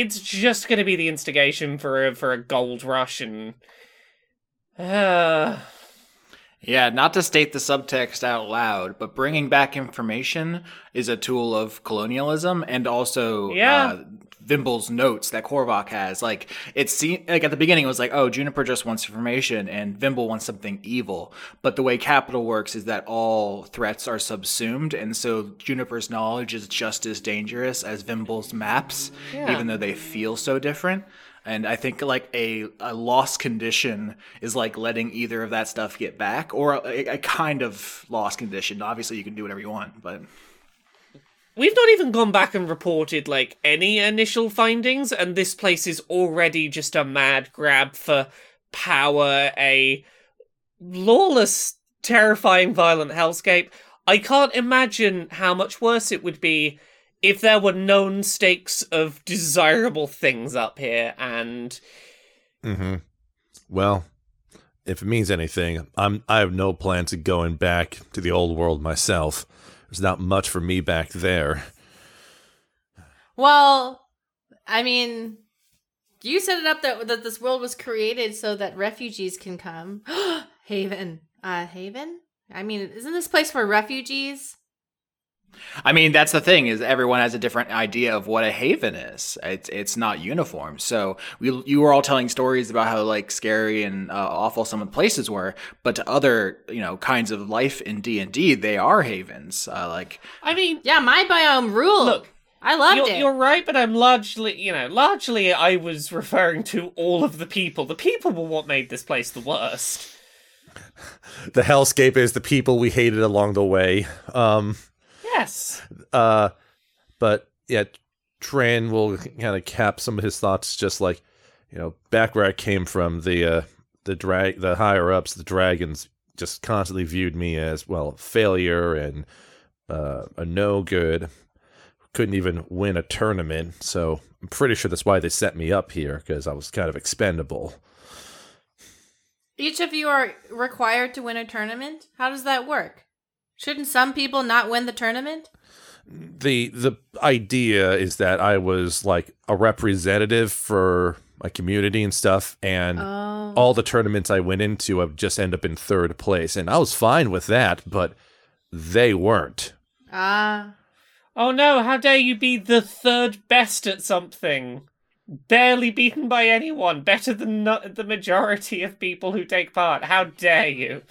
Speaker 7: it's just going to be the instigation for a for a gold rush and uh
Speaker 2: Yeah, not to state the subtext out loud, but bringing back information is a tool of colonialism and also
Speaker 7: Yeah.
Speaker 2: uh, Vimble's notes that Korvac has. Like it seemed like at the beginning it was like, oh, Juniper just wants information and Vimble wants something evil. But the way Capital works is that all threats are subsumed, and so Juniper's knowledge is just as dangerous as Vimble's maps,
Speaker 7: Yeah.
Speaker 2: even though they feel so different. And I think like a, a lost condition is like letting either of that stuff get back, or a, a kind of lost condition. Obviously, you can do whatever you want, but
Speaker 7: We've not even gone back and reported like any initial findings, and this place is already just a mad grab for power, a lawless, terrifying, violent hellscape. I can't imagine how much worse it would be if there were known stakes of desirable things up here, and
Speaker 3: Mm-hmm. Well, if it means anything, I'm I have no plans of going back to the old world myself. There's not much for me back there.
Speaker 5: Well, I mean, you set it up that that this world was created so that refugees can come. Haven, uh, Haven. I mean, isn't this place for refugees?
Speaker 2: I mean that's the thing is everyone has a different idea of what a haven is. It's it's not uniform. So we you were all telling stories about how like scary and uh, awful some of the places were, but to other you know kinds of life in D and D, they are havens. Uh, like
Speaker 7: I mean,
Speaker 5: Yeah, my biome ruled.
Speaker 7: Look,
Speaker 5: I loved
Speaker 7: you're,
Speaker 5: it.
Speaker 7: you're right, but I'm largely, you know, largely I was referring to all of the people. The people were what made this place the worst.
Speaker 3: The hellscape is the people we hated along the way. Um,
Speaker 7: Yes.
Speaker 3: uh, but yeah, Tran will kind of cap some of his thoughts, just like you know, back where I came from. The uh, the drag, the higher ups, the dragons, just constantly viewed me as well failure and uh, a no good. Couldn't even win a tournament, so I'm pretty sure that's why they set me up here because I was kind of expendable.
Speaker 5: Each of you are required to win a tournament. How does that work? Shouldn't some people not win the tournament?
Speaker 3: the the idea is that I was like a representative for my community and stuff, and
Speaker 5: Oh.
Speaker 3: all the tournaments I went into, I've just end up in third place, and I was fine with that, but they weren't.
Speaker 5: Ah.
Speaker 7: Oh no, how dare you be the third best at something? Barely beaten by anyone, better than the majority of people who take part. How dare you?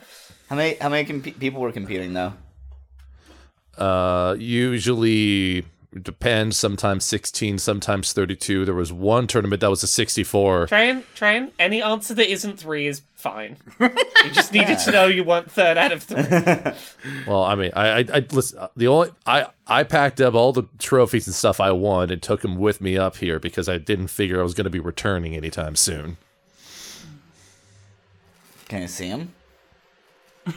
Speaker 4: How many how many comp- people were competing though?
Speaker 3: Uh, usually depends. Sometimes sixteen, sometimes thirty-two. There was one tournament that was a sixty-four.
Speaker 7: Train, train, any answer that isn't three is fine. you just needed to know you weren't third out of three.
Speaker 3: Well, I mean, I, I, I listen. The only I, I packed up all the trophies and stuff I won and took them with me up here because I didn't figure I was going to be returning anytime soon.
Speaker 4: Can you see him?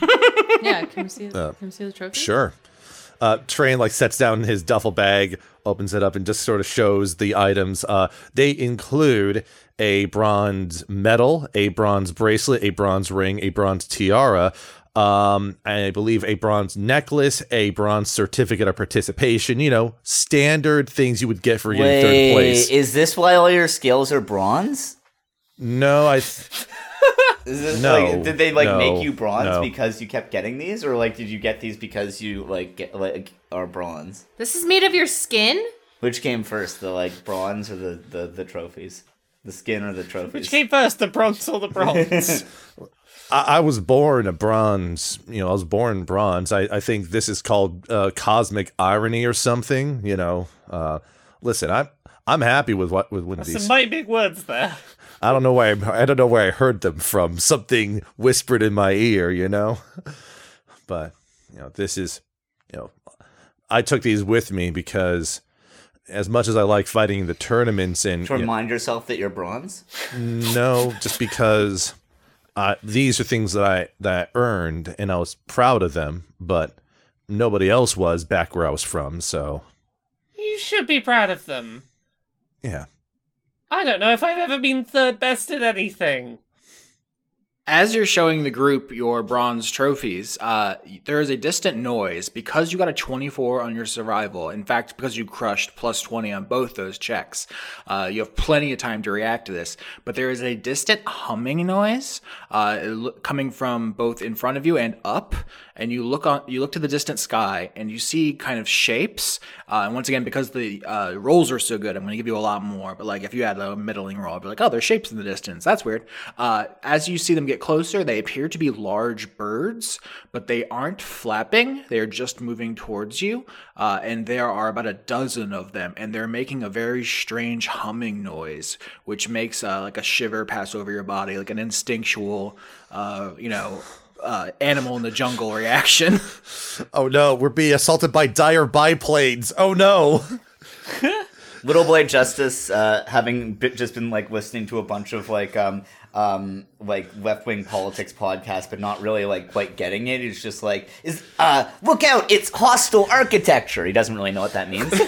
Speaker 5: Yeah, can we see, can we see the trophy?
Speaker 3: Sure. Uh, Train like sets down his duffel bag, opens it up, and just sort of shows the items. Uh, they include a bronze medal, a bronze bracelet, a bronze ring, a bronze tiara, um, and I believe a bronze necklace, a bronze certificate of participation. You know, standard things you would get for getting third place.
Speaker 4: is this why all your skills are bronze?
Speaker 3: no, I. Th-
Speaker 4: Is this
Speaker 3: No,
Speaker 4: like did they like
Speaker 3: no,
Speaker 4: make you bronze
Speaker 3: no.
Speaker 4: because you kept getting these, or like did you get these because you like get like are bronze?
Speaker 5: This is made of your skin?
Speaker 4: Which came first, the like bronze or the the, the trophies, the skin or the trophies?
Speaker 7: Which came first, the bronze or the bronze?
Speaker 3: I, I was born a bronze. You know, I was born bronze. I, I think this is called uh, cosmic irony or something. You know, uh, listen, I'm I'm happy with what with, with
Speaker 7: Some mighty big words there.
Speaker 3: I don't know where I, I don't know where I heard them from. Something whispered in my ear. You know, but you know, this is you know, I took these with me because as much as I like fighting the tournaments and
Speaker 4: To
Speaker 3: you know,
Speaker 4: remind yourself that you're bronze.
Speaker 3: no, just because uh, these are things that I that I earned and I was proud of them, but nobody else was back where I was from. So
Speaker 7: You should be proud of them.
Speaker 3: yeah,
Speaker 7: I don't know if I've ever been third best at anything.
Speaker 2: As you're showing the group your bronze trophies, uh, there is a distant noise because you got a 24 on your survival. In fact, because you crushed plus 20 on both those checks, uh, you have plenty of time to react to this. But there is a distant humming noise uh, coming from both in front of you and up. And you look on, you look to the distant sky, and you see kind of shapes. Uh, and once again, because the uh, rolls are so good, I'm going to give you a lot more. But like, if you had a middling roll, I'd be like, oh, there's shapes in the distance. That's weird. Uh, as you see them get closer, they appear to be large birds, but they aren't flapping. They are just moving towards you. Uh, and there are about a dozen of them, and they're making a very strange humming noise, which makes uh, like a shiver pass over your body, like an instinctual, uh, you know. Uh, animal in the jungle reaction.
Speaker 3: Oh no, we're being assaulted by dire biplanes. Oh no.
Speaker 4: Little Blade Justice, uh, having b- just been like listening to a bunch of like um um like left wing politics podcast, but not really like quite getting it. He's just like, is uh look out, it's hostile architecture. He doesn't really know what that means.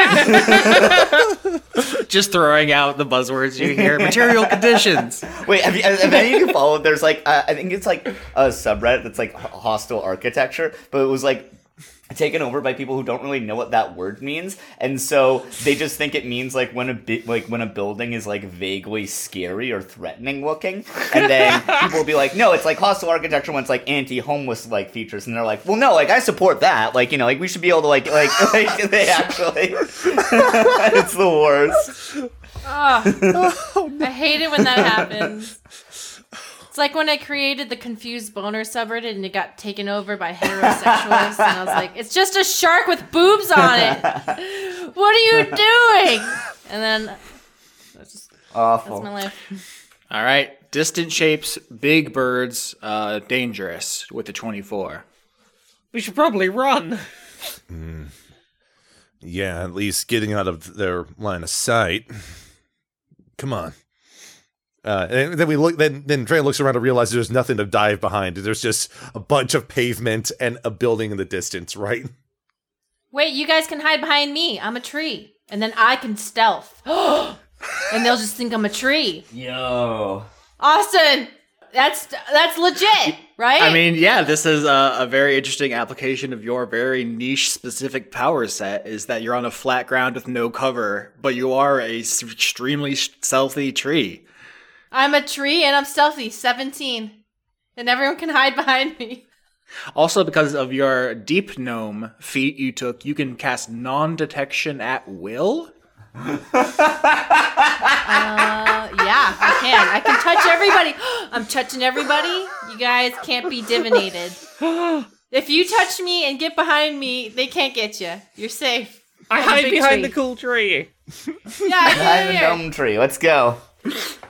Speaker 2: Just throwing out the buzzwords you hear. Material conditions.
Speaker 4: Wait, have, you, have any of you followed? There's like uh, I think it's like a subreddit that's like hostile architecture, but it was like taken over by people who don't really know what that word means, and so they just think it means like when a bit like when a building is like vaguely scary or threatening looking, and then people will be like, no, it's like hostile architecture when it's like anti-homeless like features, and they're like, well, no, like I support that, like you know, like we should be able to like like like they actually, it's the worst.
Speaker 5: Oh, I hate it when that happens. It's like when I created the confused boner subreddit and it got taken over by heterosexuals, and I was like, "It's just a shark with boobs on it. What are you doing?" And then that's, just, that's my life.
Speaker 2: All right. Distant shapes, big birds, uh, dangerous with the 24.
Speaker 7: We should probably run.
Speaker 3: Yeah, at least getting out of their line of sight. Come on. Uh, and then we look. Then then Dre looks around and realizes there's nothing to dive behind. There's just a bunch of pavement and a building in the distance. Right?
Speaker 5: Wait, you guys can hide behind me. I'm a tree, and then I can stealth, and they'll just think I'm a tree.
Speaker 4: Yo.
Speaker 5: Austin, that's that's legit, right?
Speaker 2: I mean, yeah, this is a, a very interesting application of your very niche specific power set is that you're on a flat ground with no cover, but you are a s- extremely stealthy tree.
Speaker 5: I'm a tree and I'm stealthy, 17. And everyone can hide behind me.
Speaker 2: Also, because of your deep gnome feat you took, you can cast non detection at will.
Speaker 5: Uh, yeah, I can. I can touch everybody. I'm touching everybody. You guys can't be divinated. If you touch me and get behind me, they can't get you. You're safe.
Speaker 7: I
Speaker 5: I'm
Speaker 7: hide behind
Speaker 5: tree.
Speaker 7: the cool tree.
Speaker 5: Yeah,
Speaker 4: I'm a
Speaker 5: yeah, yeah.
Speaker 4: gnome tree. Let's go.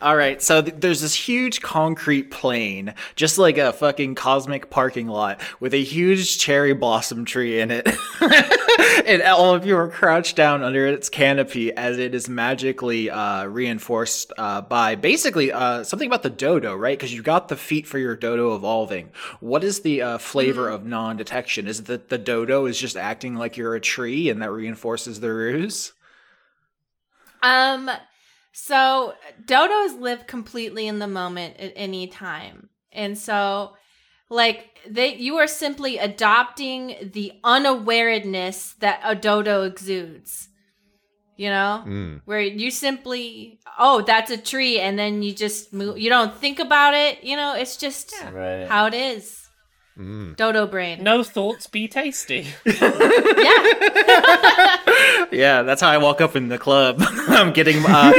Speaker 2: All right, so th- there's this huge concrete plane, just like a fucking cosmic parking lot, with a huge cherry blossom tree in it. and all of you are crouched down under its canopy as it is magically uh, reinforced uh, by basically uh, something about the dodo, right? Because you got the feat for your dodo evolving. What is the uh, flavor of non detection? Is it that the dodo is just acting like you're a tree and that reinforces the ruse?
Speaker 5: Um, so dodos live completely in the moment at any time. And so like they you are simply adopting the unawareness that a dodo exudes. You know?
Speaker 3: Mm.
Speaker 5: Where you simply oh, that's a tree and then you just move you don't think about it, you know, it's just
Speaker 4: Right.
Speaker 5: how it is.
Speaker 3: Mm.
Speaker 5: Dodo brain.
Speaker 7: No thoughts be tasty.
Speaker 2: Yeah, that's how I walk up in the club. I'm getting uh,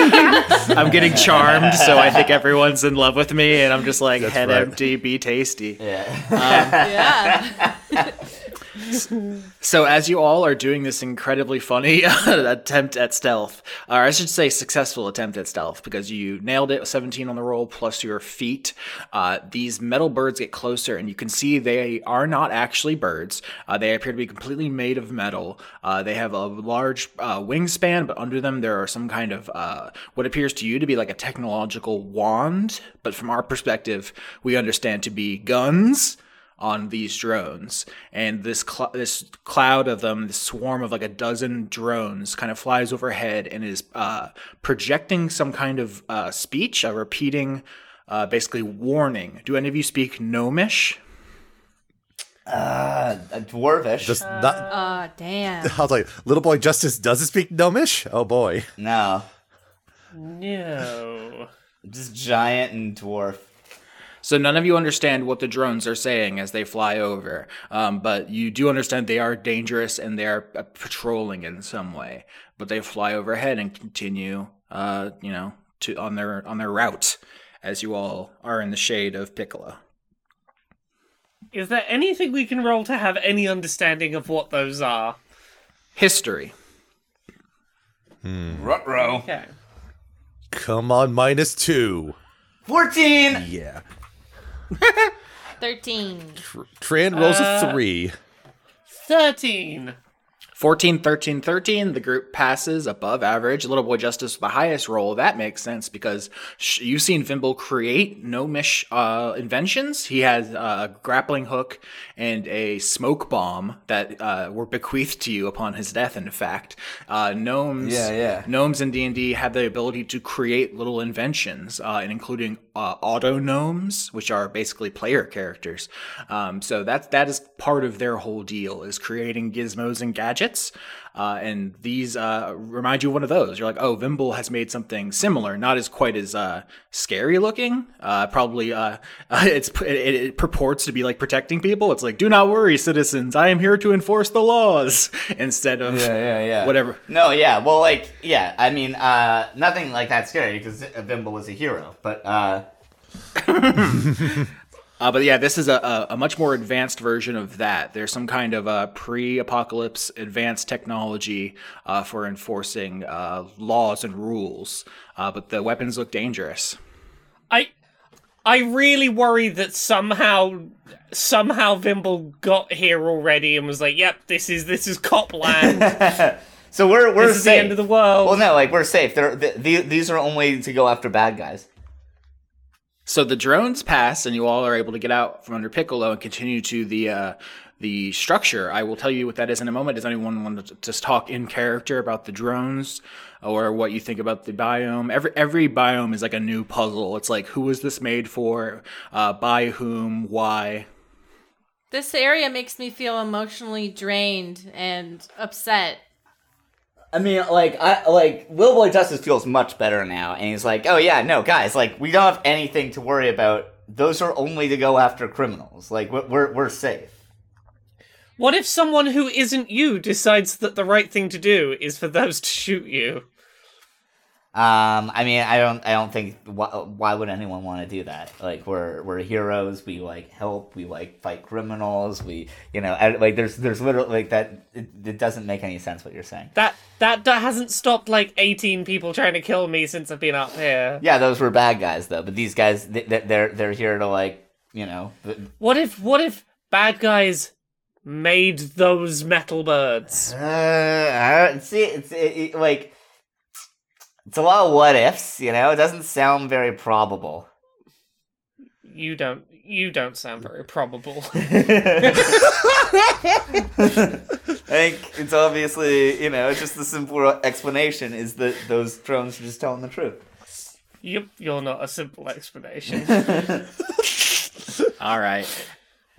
Speaker 2: I'm getting charmed, so I think everyone's in love with me, and I'm just like
Speaker 3: That's
Speaker 2: head
Speaker 3: right.
Speaker 2: empty, be tasty.
Speaker 4: Yeah.
Speaker 5: Yeah.
Speaker 2: So as you all are doing this incredibly funny attempt at stealth, or I should say successful attempt at stealth, because you nailed it, with 17 on the roll plus your feat. Uh, these metal birds get closer, and you can see they are not actually birds. Uh, they appear to be completely made of metal. Uh, they have a large uh, wingspan, but under them there are some kind of uh, what appears to you to be like a technological wand, but from our perspective, we understand to be guns on these drones, and this cl- this cloud of them, this swarm of like a dozen drones, kind of flies overhead and is uh, projecting some kind of uh, speech, a repeating, uh, basically warning. Do any of you speak Gnomish?
Speaker 4: Uh, dwarvish.
Speaker 3: Just not.
Speaker 5: Oh, damn.
Speaker 3: I was like, little boy Justice doesn't speak Gnomish. Oh boy.
Speaker 4: no,
Speaker 7: No.
Speaker 4: just giant and dwarf.
Speaker 2: So none of you understand what the drones are saying as they fly over, um, but you do understand they are dangerous and they are uh, patrolling in some way. But they fly overhead and continue, uh, you know, to on their on their route as you all are in the shade of Piccolo.
Speaker 7: Is there anything we can roll to have any understanding of what those are?
Speaker 2: History.
Speaker 4: Rutro.
Speaker 7: Okay.
Speaker 3: Come on, minus two.
Speaker 4: Fourteen.
Speaker 3: Yeah.
Speaker 5: 13.
Speaker 3: Tran rolls
Speaker 7: Uh,
Speaker 3: a three.
Speaker 7: 13.
Speaker 2: 14, 13, 13. The group passes above average. Little Boy Justice with the highest roll. That makes sense because sh- you've seen Vimble create gnomish uh, inventions. He has uh, a grappling hook and a smoke bomb that uh, were bequeathed to you upon his death. In fact, uh, gnomes,
Speaker 4: Yeah, yeah.
Speaker 2: gnomes in D and D have the ability to create little inventions, uh, and including uh, autognomes, which are basically player characters. Um, so that's that is part of their whole deal is creating gizmos and gadgets. Uh, and these uh, remind you of one of those. You're like, oh, Vimble has made something similar, not as quite as uh, scary looking. Uh, probably, uh, it's it, it purports to be like protecting people. It's like, do not worry, citizens. I am here to enforce the laws instead of
Speaker 4: Yeah, yeah, yeah.
Speaker 2: whatever.
Speaker 4: No, yeah. Well, like, yeah. I mean, uh, nothing like that scary because Vimble was a hero. But uh,
Speaker 2: but yeah, this is a, a, a much more advanced version of that. There's some kind of uh, pre-apocalypse advanced technology uh, for enforcing uh, laws and rules, uh, but the weapons look dangerous.
Speaker 7: I I really worry that somehow somehow Vimble got here already and was like, "Yep, this is this is Copland.
Speaker 4: so we're we're
Speaker 7: this is
Speaker 4: safe.
Speaker 7: the end of the world."
Speaker 4: Well, no, like we're safe. They're, th the, these are only to go after bad guys.
Speaker 2: So the drones pass, and you all are able to get out from under Piccolo and continue to the uh, the structure. I will tell you what that is in a moment. Does anyone want to just talk in character about the drones or what you think about the biome? Every every biome is like a new puzzle. It's like who was this made for? Uh, by whom? Why?
Speaker 5: This area makes me feel emotionally drained and upset.
Speaker 4: I mean, like, I like Will Boy Justice feels much better now, and he's like, "Oh yeah, no, guys, like, we don't have anything to worry about. Those are only to go after criminals. Like, we're we're, we're safe."
Speaker 7: What if someone who isn't you decides that the right thing to do is for those to shoot you?
Speaker 4: Um, I mean, I don't, I don't think why, why would anyone want to do that? Like, we're we're heroes. We like help. We like fight criminals. We, you know, I, like there's there's literally like that. It, it doesn't make any sense what you're saying.
Speaker 7: That that that hasn't stopped like 18 people trying to kill me since I've been up here.
Speaker 4: Yeah, those were bad guys though. But these guys, they, they- they're they're here to like, you know,
Speaker 7: What if what if bad guys made those metal birds?
Speaker 4: Uh, I don't see. It's it, it, like it's a lot of what ifs. You know, it doesn't sound very probable.
Speaker 7: You don't you don't sound very probable.
Speaker 4: I think it's obviously you know just the simple explanation is that those drones are just telling the truth.
Speaker 7: yep, you're not a simple explanation.
Speaker 2: All right.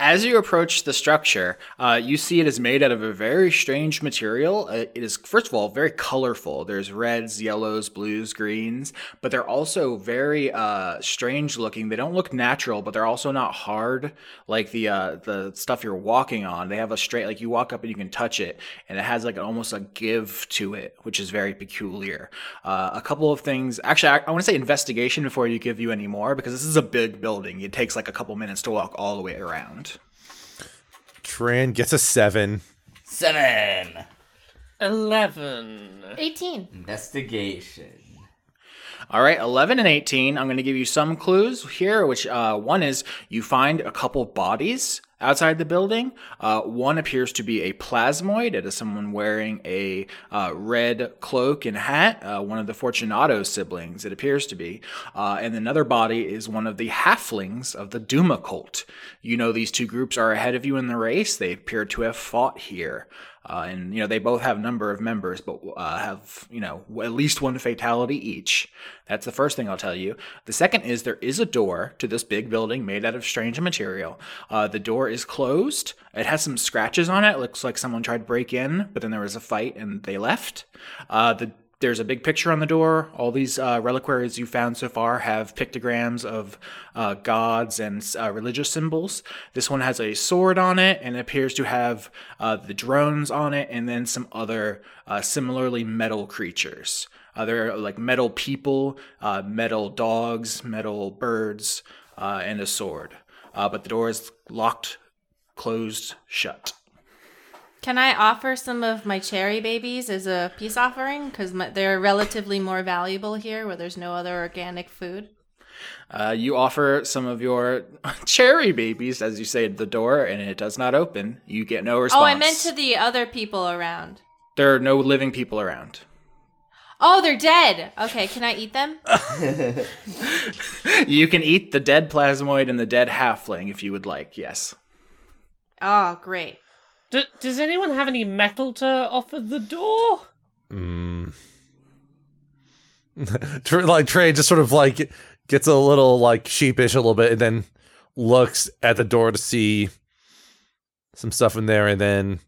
Speaker 2: As you approach the structure, uh, you see it is made out of a very strange material. Uh, It is, first of all, very colorful. There's reds, yellows, blues, greens, but they're also very uh, strange looking. They don't look natural, but they're also not hard like the uh, the stuff you're walking on. They have a straight, like you walk up and you can touch it, and it has like almost a give to it, which is very peculiar. Uh, a couple of things, actually, I, I want to say investigation before you give you any more because this is a big building. It takes like a couple minutes to walk all the way around.
Speaker 3: Tran gets a seven.
Speaker 4: Seven.
Speaker 7: Eleven.
Speaker 5: 18.
Speaker 4: Investigation.
Speaker 2: All right, 11 and 18. I'm going to give you some clues here, which uh, one is you find a couple bodies outside the building. Uh, one appears to be a plasmoid. It is someone wearing a uh, red cloak and hat, uh, one of the Fortunato siblings, it appears to be. Uh, and another body is one of the halflings of the Duma cult. You know, these two groups are ahead of you in the race. They appear to have fought here. Uh, and you know they both have a number of members, but uh, have you know at least one fatality each. That's the first thing I'll tell you. The second is there is a door to this big building made out of strange material. Uh, the door is closed. It has some scratches on it. it. Looks like someone tried to break in, but then there was a fight and they left. Uh, the there's a big picture on the door. All these uh, reliquaries you found so far have pictograms of uh, gods and uh, religious symbols. This one has a sword on it and appears to have uh, the drones on it, and then some other uh, similarly metal creatures. Uh, there are like metal people, metal dogs, metal birds, and a sword. but the door is locked, closed, shut.
Speaker 5: Can I offer some of my cherry babies as a peace offering? Because they're relatively more valuable here where there's no other organic food.
Speaker 2: Uh, you offer some of your cherry babies, as you say, at the door, and it does not open. You get no response.
Speaker 5: Oh, I meant to the other people around.
Speaker 2: There are no living people around.
Speaker 5: Oh, they're dead. Okay, can I eat them?
Speaker 2: you can eat the dead plasmoid and the dead halfling if you would like, yes.
Speaker 5: Oh, great.
Speaker 7: D- does anyone have any metal to offer the door?
Speaker 3: Mm. like Trey just sort of like gets a little like sheepish a little bit and then looks at the door to see some stuff in there and then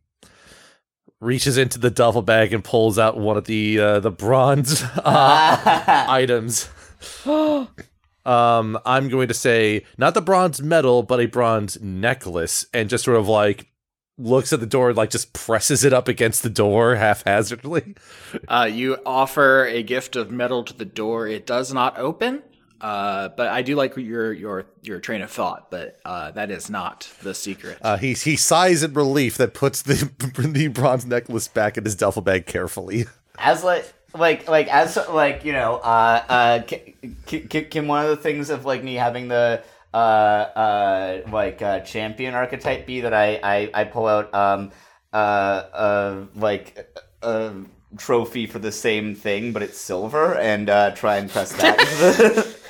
Speaker 3: reaches into the duffel bag and pulls out one of the uh, the bronze uh, items. um, I'm going to say not the bronze medal, but a bronze necklace, and just sort of like looks at the door like just presses it up against the door haphazardly.
Speaker 2: Uh, you offer a gift of metal to the door. It does not open. Uh, but I do like your your your train of thought, but uh, that is not the secret.
Speaker 3: Uh, he he sighs in relief that puts the the bronze necklace back in his duffel bag carefully.
Speaker 4: As like like like as like you know uh uh can, can, can one of the things of like me having the uh, uh, like uh, champion archetype be that I I, I pull out um uh uh like a trophy for the same thing but it's silver and uh, try and press that.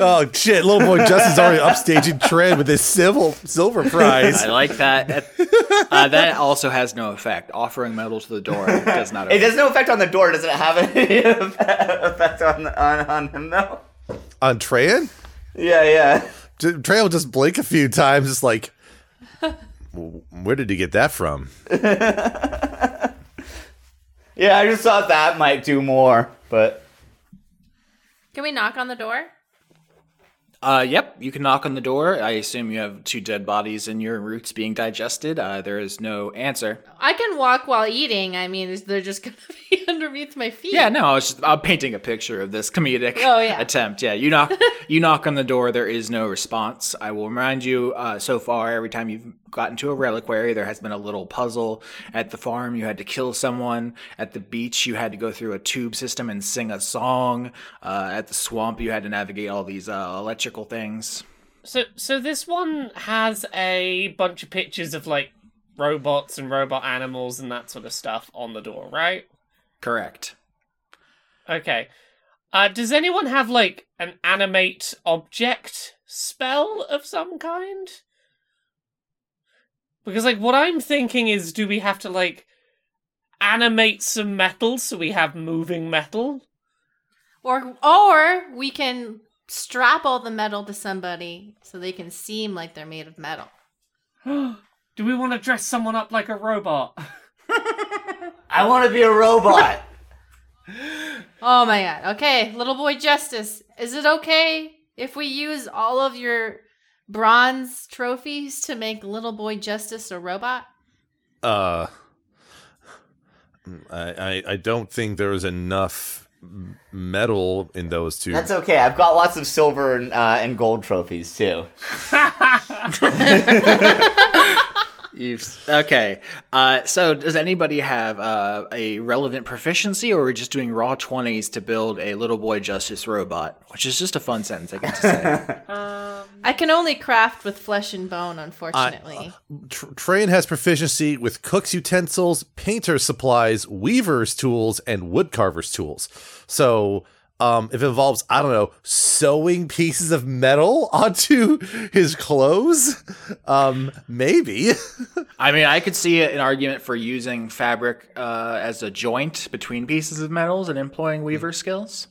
Speaker 3: oh shit! Little boy Justin's already upstaging Trend with his civil silver prize.
Speaker 2: I like that. Uh, that also has no effect. Offering metal to the door does not.
Speaker 4: It has no effect on the door. Does it have any effect on on, on him though?
Speaker 3: On Treyan?
Speaker 4: Yeah, yeah.
Speaker 3: Trey will just blink a few times, just like, where did he get that from?
Speaker 4: Yeah, I just thought that might do more, but.
Speaker 5: Can we knock on the door?
Speaker 2: Uh, yep, you can knock on the door. I assume you have two dead bodies in your roots being digested. Uh, there is no answer.
Speaker 5: I can walk while eating. I mean, is they're just gonna be underneath my feet?
Speaker 2: Yeah, no, I was just I'm painting a picture of this comedic
Speaker 5: oh, yeah.
Speaker 2: attempt. Yeah, you knock you knock on the door. There is no response. I will remind you. Uh, so far, every time you've gotten to a reliquary, there has been a little puzzle. At the farm, you had to kill someone. At the beach, you had to go through a tube system and sing a song. Uh, at the swamp, you had to navigate all these uh, electrical things.
Speaker 7: So, so this one has a bunch of pictures of like robots and robot animals and that sort of stuff on the door, right?
Speaker 2: Correct.
Speaker 7: Okay. Uh, does anyone have like an animate object spell of some kind? Because like what I'm thinking is do we have to like animate some metal so we have moving metal?
Speaker 5: Or or we can strap all the metal to somebody so they can seem like they're made of metal.
Speaker 7: do we want to dress someone up like a robot?
Speaker 4: I want to be a robot.
Speaker 5: oh my god. Okay, little boy justice. Is it okay if we use all of your bronze trophies to make little boy justice a robot?
Speaker 3: Uh I I, I don't think there is enough metal in those two.
Speaker 4: That's okay. I've got lots of silver and, uh, and gold trophies too.
Speaker 2: Okay. Uh, so, does anybody have uh, a relevant proficiency, or are we just doing raw 20s to build a little boy justice robot? Which is just a fun sentence, I get to say.
Speaker 5: I can only craft with flesh and bone, unfortunately.
Speaker 3: Tr- Train has proficiency with cook's utensils, painter's supplies, weaver's tools, and woodcarver's tools. So, um, if it involves, I don't know, sewing pieces of metal onto his clothes, um, maybe.
Speaker 2: I mean, I could see an argument for using fabric uh, as a joint between pieces of metals and employing weaver skills.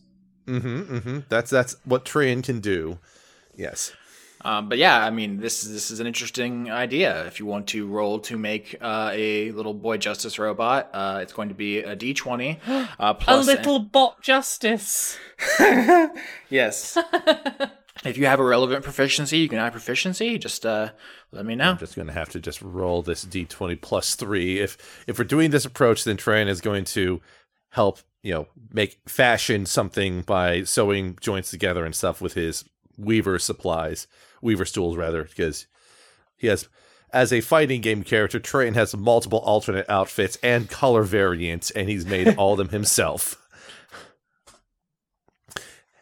Speaker 3: mm-hmm. That's that's what Train can do. Yes.
Speaker 2: Um, but yeah, I mean, this is this is an interesting idea. If you want to roll to make uh, a little boy justice robot, uh, it's going to be a D twenty uh,
Speaker 7: A
Speaker 2: plus
Speaker 7: little bot justice.
Speaker 2: yes. if you have a relevant proficiency, you can add proficiency. Just uh, let me know.
Speaker 3: I'm just going to have to just roll this d20 plus three. If if we're doing this approach, then Train is going to help you know make fashion something by sewing joints together and stuff with his weaver supplies, weaver stools rather, because he has. As a fighting game character, Train has multiple alternate outfits and color variants, and he's made all of them himself.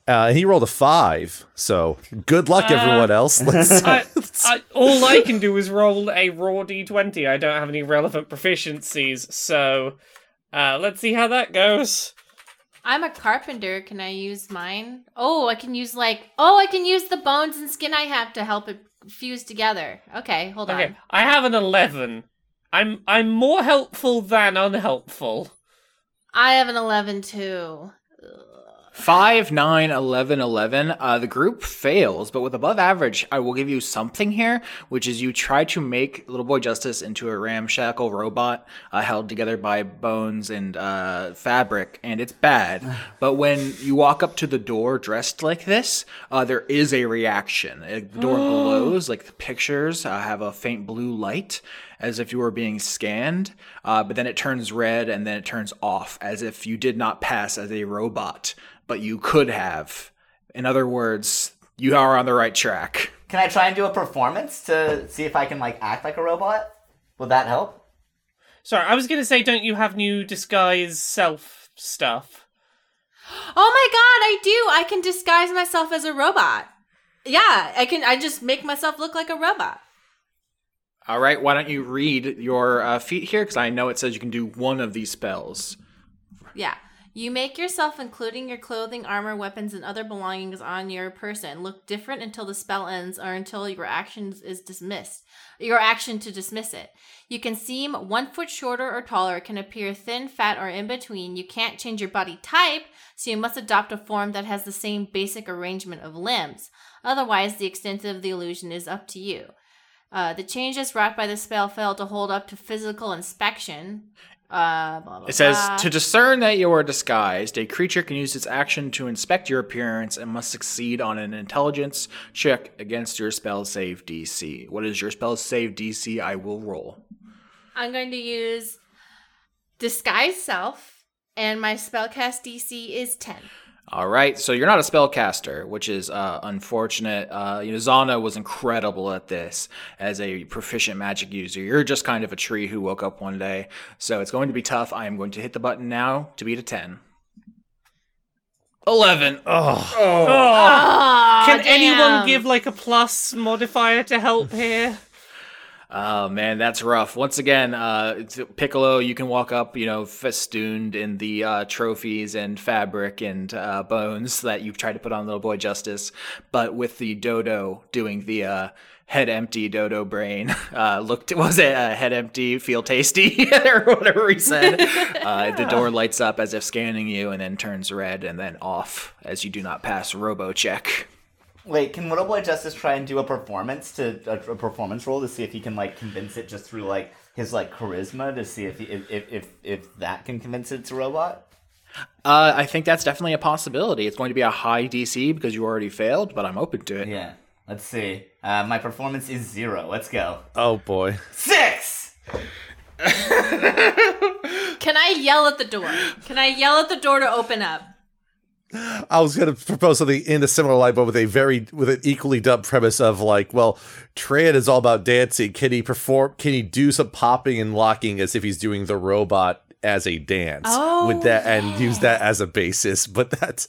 Speaker 3: Uh, he rolled a five, so good luck, everyone else. Let's,
Speaker 7: I, I, all I can do is roll a raw d20. I don't have any relevant proficiencies, so uh, let's see how that goes.
Speaker 5: I'm a carpenter. Can I use mine? Oh, I can use like oh, I can use the bones and skin I have to help it fuse together. Okay, hold
Speaker 7: Okay,
Speaker 5: on.
Speaker 7: I have an 11. I'm I'm more helpful than unhelpful.
Speaker 5: I have an 11 too.
Speaker 2: Five, nine, eleven, eleven. Uh, the group fails, but with above average, I will give you something here, which is you try to make Little Boy Justice into a ramshackle robot uh, held together by bones and uh, fabric, and it's bad. but when you walk up to the door dressed like this, uh, there is a reaction. Uh, The door glows, like the pictures uh, have a faint blue light, as if you were being scanned, uh, but then it turns red and then it turns off, as if you did not pass as a robot, but you could have. In other words, you are on the right track.
Speaker 4: Can I try and do a performance to see if I can like act like a robot? Would that help?
Speaker 7: Sorry, I was gonna say, don't you have new disguise self stuff?
Speaker 5: Oh my god, I do. I can disguise myself as a robot. Yeah, I can I just make myself look like a robot.
Speaker 2: All right, why don't you read your uh, feat here? Because I know it says you can do one of these spells.
Speaker 5: Yeah. You make yourself, including your clothing, armor, weapons, and other belongings on your person, look different until the spell ends or until your action is dismissed. Your action to dismiss it. You can seem one foot shorter or taller, can appear thin, fat, or in between. You can't change your body type, so you must adopt a form that has the same basic arrangement of limbs. Otherwise, the extent of the illusion is up to you. Uh, the changes wrought by the spell fail to hold up to physical inspection. Uh, blah, blah,
Speaker 2: It says
Speaker 5: blah.
Speaker 2: to discern that you are disguised, a creature can use its action to inspect your appearance and must succeed on an intelligence check against your spell save DC. What is your spell save DC? I will roll.
Speaker 5: I'm going to use disguise self, and my spellcast DC is 10.
Speaker 2: All right, so you're not a spellcaster, which is uh, unfortunate. Uh, you know, Zana was incredible at this as a proficient magic user. You're just kind of a tree who woke up one day, so it's going to be tough. I am going to hit the button now to beat a ten. Eleven. Oh,
Speaker 7: Oh, can
Speaker 5: damn.
Speaker 7: anyone give like a plus modifier to help here?
Speaker 2: Oh man, that's rough. Once again, uh, Piccolo, you can walk up, you know, festooned in the uh, trophies and fabric and uh, bones that you've tried to put on Little Boy Justice, but with the dodo doing the uh, head empty dodo brain. Uh, looked, was it uh, head empty, feel tasty, or whatever he said? Uh, the door lights up as if scanning you, and then turns red and then off as you do not pass robo check.
Speaker 4: Wait, can Little Boy Justice try and do a performance to a, a performance roll to see if he can like convince it just through like his like charisma to see if he, if, if if if that can convince it it's a robot?
Speaker 2: Uh, I think that's definitely a possibility. It's going to be a high DC because you already failed, but I'm open to it.
Speaker 4: Yeah. Let's see. Uh, my performance is zero. Let's go.
Speaker 3: oh boy.
Speaker 4: Six.
Speaker 5: Can I yell at the door? Can I yell at the door to open up?
Speaker 3: I was going to propose something in a similar light, but with a very with an equally dumb premise of like, well, Tran is all about dancing. Can he perform? Can he do some popping and locking as if he's doing the robot as a dance
Speaker 5: Oh,
Speaker 3: with that and use that as a basis? But that's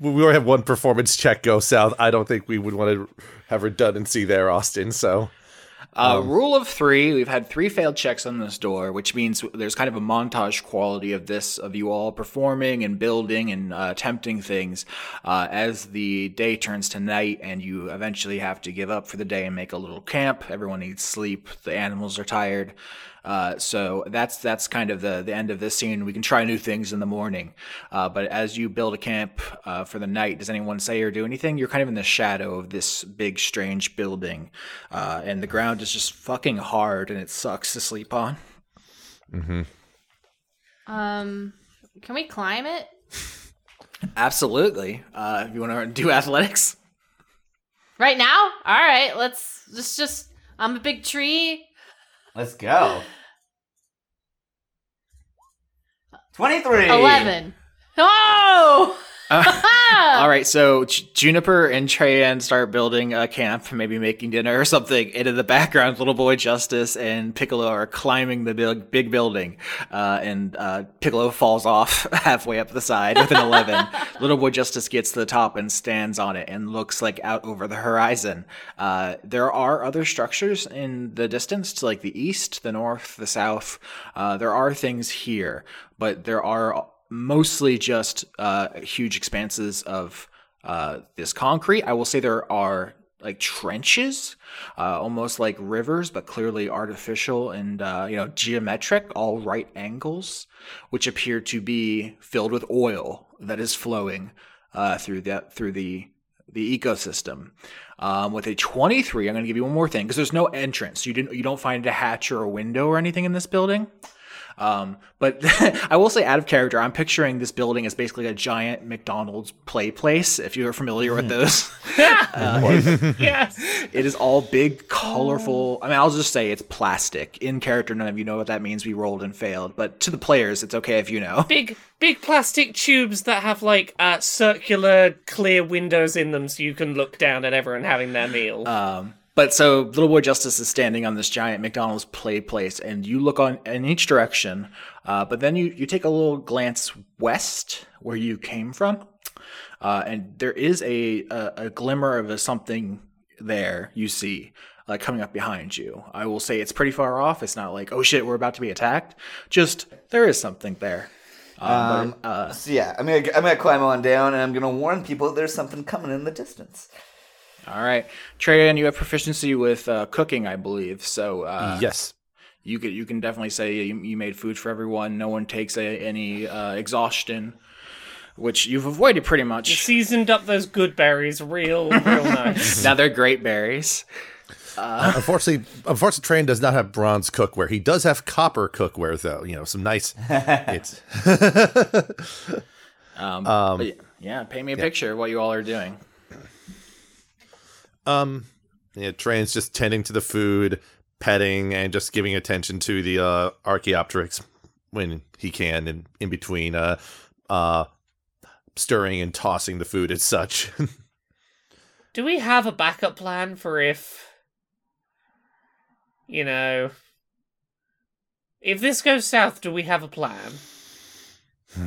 Speaker 3: we already have one performance check go south. I don't think we would want to have redundancy there, Austin. So
Speaker 2: Uh, rule of three. We've had three failed checks on this door, which means there's kind of a montage quality of this of you all performing and building and uh, attempting things uh, as the day turns to night, and you eventually have to give up for the day and make a little camp. Everyone needs sleep. The animals are tired. Uh, so that's that's kind of the the end of this scene. We can try new things in the morning, uh, but as you build a camp uh, for the night, does anyone say or do anything? You're kind of in the shadow of this big, strange building, uh, and the ground is just fucking hard, and it sucks to sleep on.
Speaker 5: Um, can we climb it?
Speaker 2: Absolutely. Uh, if you want to do athletics,
Speaker 5: Right now? All right, let's just just I'm a big tree.
Speaker 4: Let's go. 23.
Speaker 5: 11. Oh!
Speaker 2: All right, so J- Juniper and Treyan start building a camp, maybe making dinner or something. And in the background, little boy Justice and Piccolo are climbing the big, big building. Uh, and uh, Piccolo falls off halfway up the side with an 11. little boy Justice gets to the top and stands on it and looks like out over the horizon. Uh, there are other structures in the distance to like the east, the north, the south. Uh, there are things here, but there are mostly just uh, huge expanses of uh, this concrete. I will say there are like trenches, uh, almost like rivers, but clearly artificial and uh, you know geometric, all right angles, which appear to be filled with oil that is flowing uh, through that through the the ecosystem. Um, with a 23, I'm going to give you one more thing because there's no entrance. You didn't you don't find a hatch or a window or anything in this building. Um, but I will say, out of character, I'm picturing this building as basically a giant McDonald's play place. If you're familiar with those,
Speaker 7: yes.
Speaker 2: it is all big, colorful. I mean, I'll just say it's plastic. In character, none of you know what that means. We rolled and failed, but to the players, it's okay if you know.
Speaker 7: Big, big plastic tubes that have like uh, circular, clear windows in them, so you can look down at everyone having their meal.
Speaker 2: Um, but so little boy Justice is standing on this giant McDonald's play place, and you look on in each direction. Uh, but then you you take a little glance west where you came from, uh, and there is a, a a glimmer of a something there. You see. Like coming up behind you. I will say it's pretty far off. It's not like, oh shit, we're about to be attacked. Just there is something there. Um, but, uh,
Speaker 4: So yeah, I'm gonna I'm gonna climb on down, and I'm gonna warn people there's something coming in the distance.
Speaker 2: All right, Treyan, you have proficiency with uh, cooking, I believe. So uh,
Speaker 3: yes,
Speaker 2: you could you can definitely say you, you made food for everyone. No one takes a, any uh, exhaustion, which you've avoided pretty much.
Speaker 7: You seasoned up those good berries, real, real nice.
Speaker 2: now they're great berries.
Speaker 3: unfortunately, unfortunately, Train does not have bronze cookware. He does have copper cookware, though. You know, some nice. it's
Speaker 2: Um, but yeah, yeah, paint me a picture of what you all are doing.
Speaker 3: Um, yeah, Train's just tending to the food, petting, and just giving attention to the uh, Archaeopteryx when he can, and in between, uh, uh, stirring and tossing the food and such.
Speaker 7: Do we have a backup plan for if, you know, if this goes south? Do we have a plan?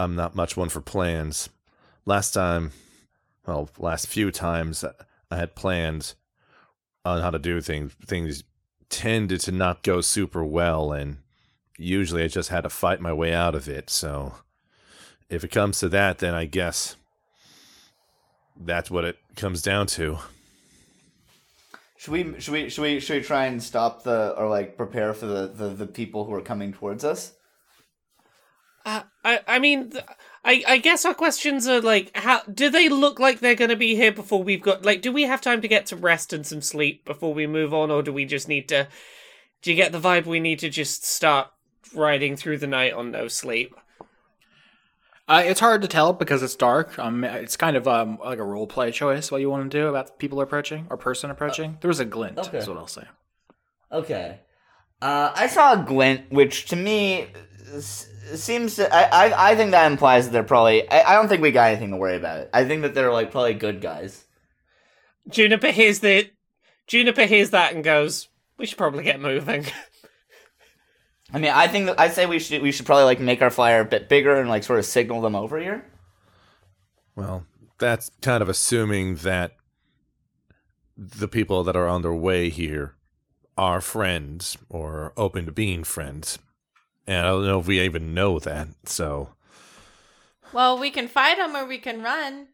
Speaker 3: I'm not much one for plans. Last time, well, last few times I had plans on how to do things. Things tended to not go super well, and usually I just had to fight my way out of it. So, if it comes to that, then I guess that's what it comes down to.
Speaker 4: Should we should we should we should we try and stop the or like prepare for the the, the people who are coming towards us?
Speaker 7: Uh, I I mean, th- I I guess our questions are like, how do they look like they're going to be here before we've got like, do we have time to get some rest and some sleep before we move on, or do we just need to? Do you get the vibe we need to just start riding through the night on no sleep?
Speaker 2: Uh, it's hard to tell because it's dark. Um, it's kind of um, like a role play choice. What you want to do about people approaching or person approaching. there was a glint.
Speaker 4: okay.
Speaker 2: Is what I'll say.
Speaker 4: Okay. Uh, I saw a glint, which to me s- seems to. I, I, I think that implies that they're probably. I, I don't think we got anything to worry about. It. I think that they're like probably good guys.
Speaker 7: Juniper hears the Juniper hears that and goes, "We should probably get moving."
Speaker 4: I mean, I think that I say we should we should probably like make our flyer a bit bigger and like sort of signal them over here.
Speaker 3: Well, that's kind of assuming that the people that are on their way here are friends or open to being friends. And I don't know if we even know that. So,
Speaker 5: Well, we can fight them or we can run.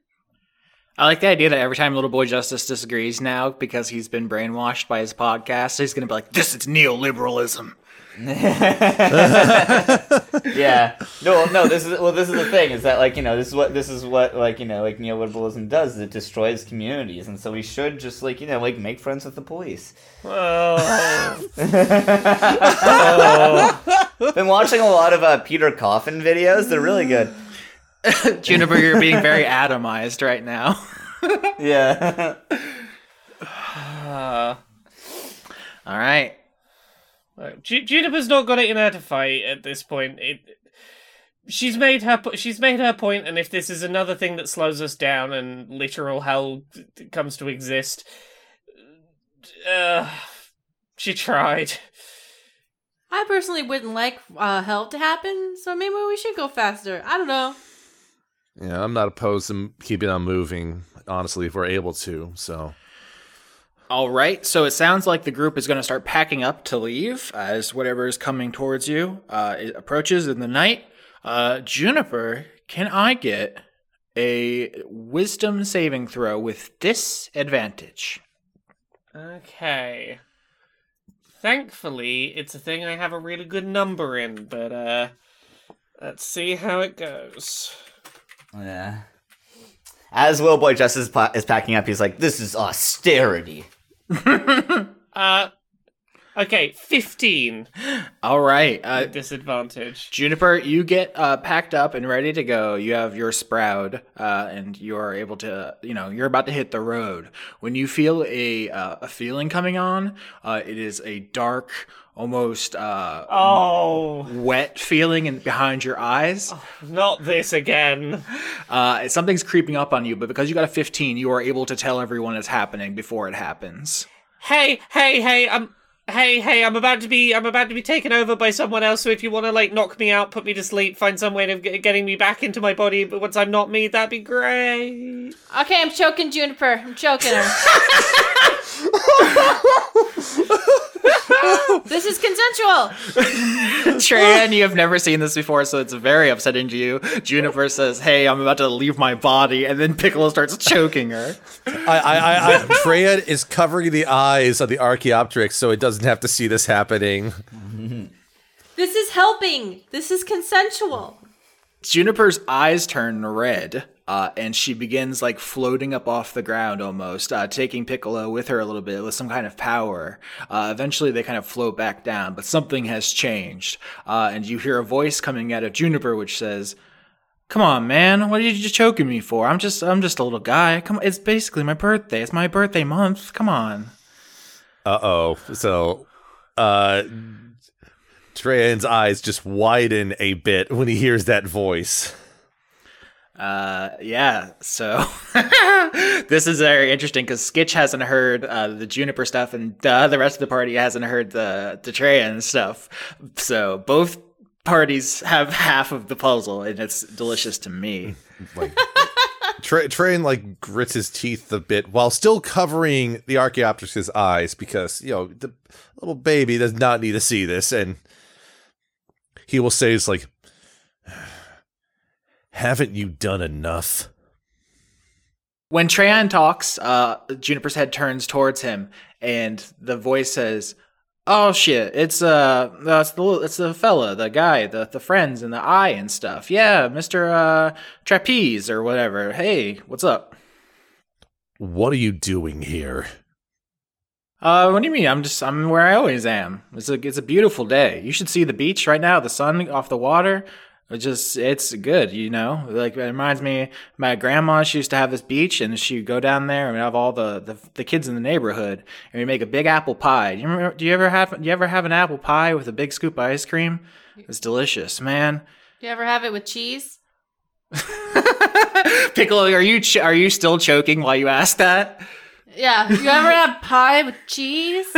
Speaker 2: I like the idea that every time Little Boy Justice disagrees now because he's been brainwashed by his podcast, he's going to be like, "This is neoliberalism."
Speaker 4: Yeah. No, no. This is well. This is the thing. Is that like you know this is what this is what like you know like neoliberalism does. It destroys communities, and so we should just like you know like make friends with the police.
Speaker 7: oh.
Speaker 4: Been watching a lot of uh, Peter Coffin videos. They're really good.
Speaker 2: Juniper, you're being very atomized right now.
Speaker 4: Yeah.
Speaker 7: Uh,
Speaker 2: All right.
Speaker 7: Ju- Juniper's not got it in her to fight at this point. It, she's made her she's made her point, and if this is another thing that slows us down and literal hell comes to exist, uh, she tried.
Speaker 5: I personally wouldn't like uh, hell to happen, so maybe we should go faster. I don't know.
Speaker 3: yeah, I'm not opposed to keeping on moving, honestly, if we're able to. So,
Speaker 2: All right. So it sounds like the group is going to start packing up to leave as whatever is coming towards you uh, it approaches in the night. Uh, Juniper, can I get a wisdom saving throw with disadvantage?
Speaker 7: Okay. Thankfully, it's a thing I have a really good number in, but uh, let's see how it goes.
Speaker 4: Yeah. As Willboy Justice pa- is packing up, he's like, "This is austerity."
Speaker 7: Uh, okay, fifteen
Speaker 2: All right. Uh,
Speaker 7: disadvantage.
Speaker 2: Juniper, you get uh, packed up and ready to go. You have your sprout, uh, and you are able to, you know, you're about to hit the road. When you feel a uh, a feeling coming on, uh, it is a dark, almost uh,
Speaker 7: Oh,
Speaker 2: wet feeling and behind your eyes.
Speaker 7: not this again.
Speaker 2: Uh, something's creeping up on you, but because you got a 15, you are able to tell everyone it's happening before it happens.
Speaker 7: Hey, hey, hey, I'm. Hey, hey, I'm about to be I'm about to be taken over by someone else. So if you want to like knock me out, put me to sleep, find some way of g- getting me back into my body, but once I'm not me, that'd be great.
Speaker 5: Okay, I'm choking Juniper. I'm choking her. this is consensual.
Speaker 2: Tran, you have never seen this before, so it's very upsetting to you. Juniper says, "Hey, I'm about to leave my body," and then Piccolo starts choking her.
Speaker 3: I, I, I, I Treya is covering the eyes of the Archaeopteryx so it doesn't have to see this happening.
Speaker 5: This is helping. This is consensual.
Speaker 2: Juniper's eyes turn red, uh, and she begins like floating up off the ground almost, uh, taking Piccolo with her a little bit with some kind of power. Uh, eventually, they kind of float back down, but something has changed, uh, and you hear a voice coming out of Juniper which says. Come on, man! What are you choking me for? I'm just, I'm just a little guy. Come, it's basically my birthday. It's my birthday month. Come on.
Speaker 3: Uh oh. So, uh, Treyan's eyes just widen a bit when he hears that voice.
Speaker 2: Uh, yeah. So this is very interesting because Skitch hasn't heard uh, the Juniper stuff, and uh, the rest of the party hasn't heard the Treyan stuff. So both parties have half of the puzzle, and it's delicious to me.
Speaker 3: Like, Treyan like grits his teeth a bit while still covering the Archaeopteryx's eyes because you know the little baby does not need to see this, and he will say, "It's like, haven't you done enough?"
Speaker 2: When Treyan talks, uh, Juniper's head turns towards him, and the voice says, "Oh shit! It's uh, it's the it's the fella, the guy, the the friends, and the eye and stuff. Yeah, Mister uh, Trapeze or whatever. Hey, what's up?
Speaker 3: What are you doing here?
Speaker 2: Uh, what do you mean? I'm just I'm where I always am. It's a it's a beautiful day. You should see the beach right now. The sun off the water. It just it's good, you know. Like it reminds me, my grandma. She used to have this beach, and she'd go down there and have all the, the the kids in the neighborhood, and we make a big apple pie. Do you remember? Do you ever have? Do you ever have an apple pie with a big scoop of ice cream? It's delicious, man.
Speaker 5: Do you ever have it with cheese?
Speaker 2: Piccolo, are you ch- are you still choking while you ask that?
Speaker 5: Yeah. You ever have pie with cheese?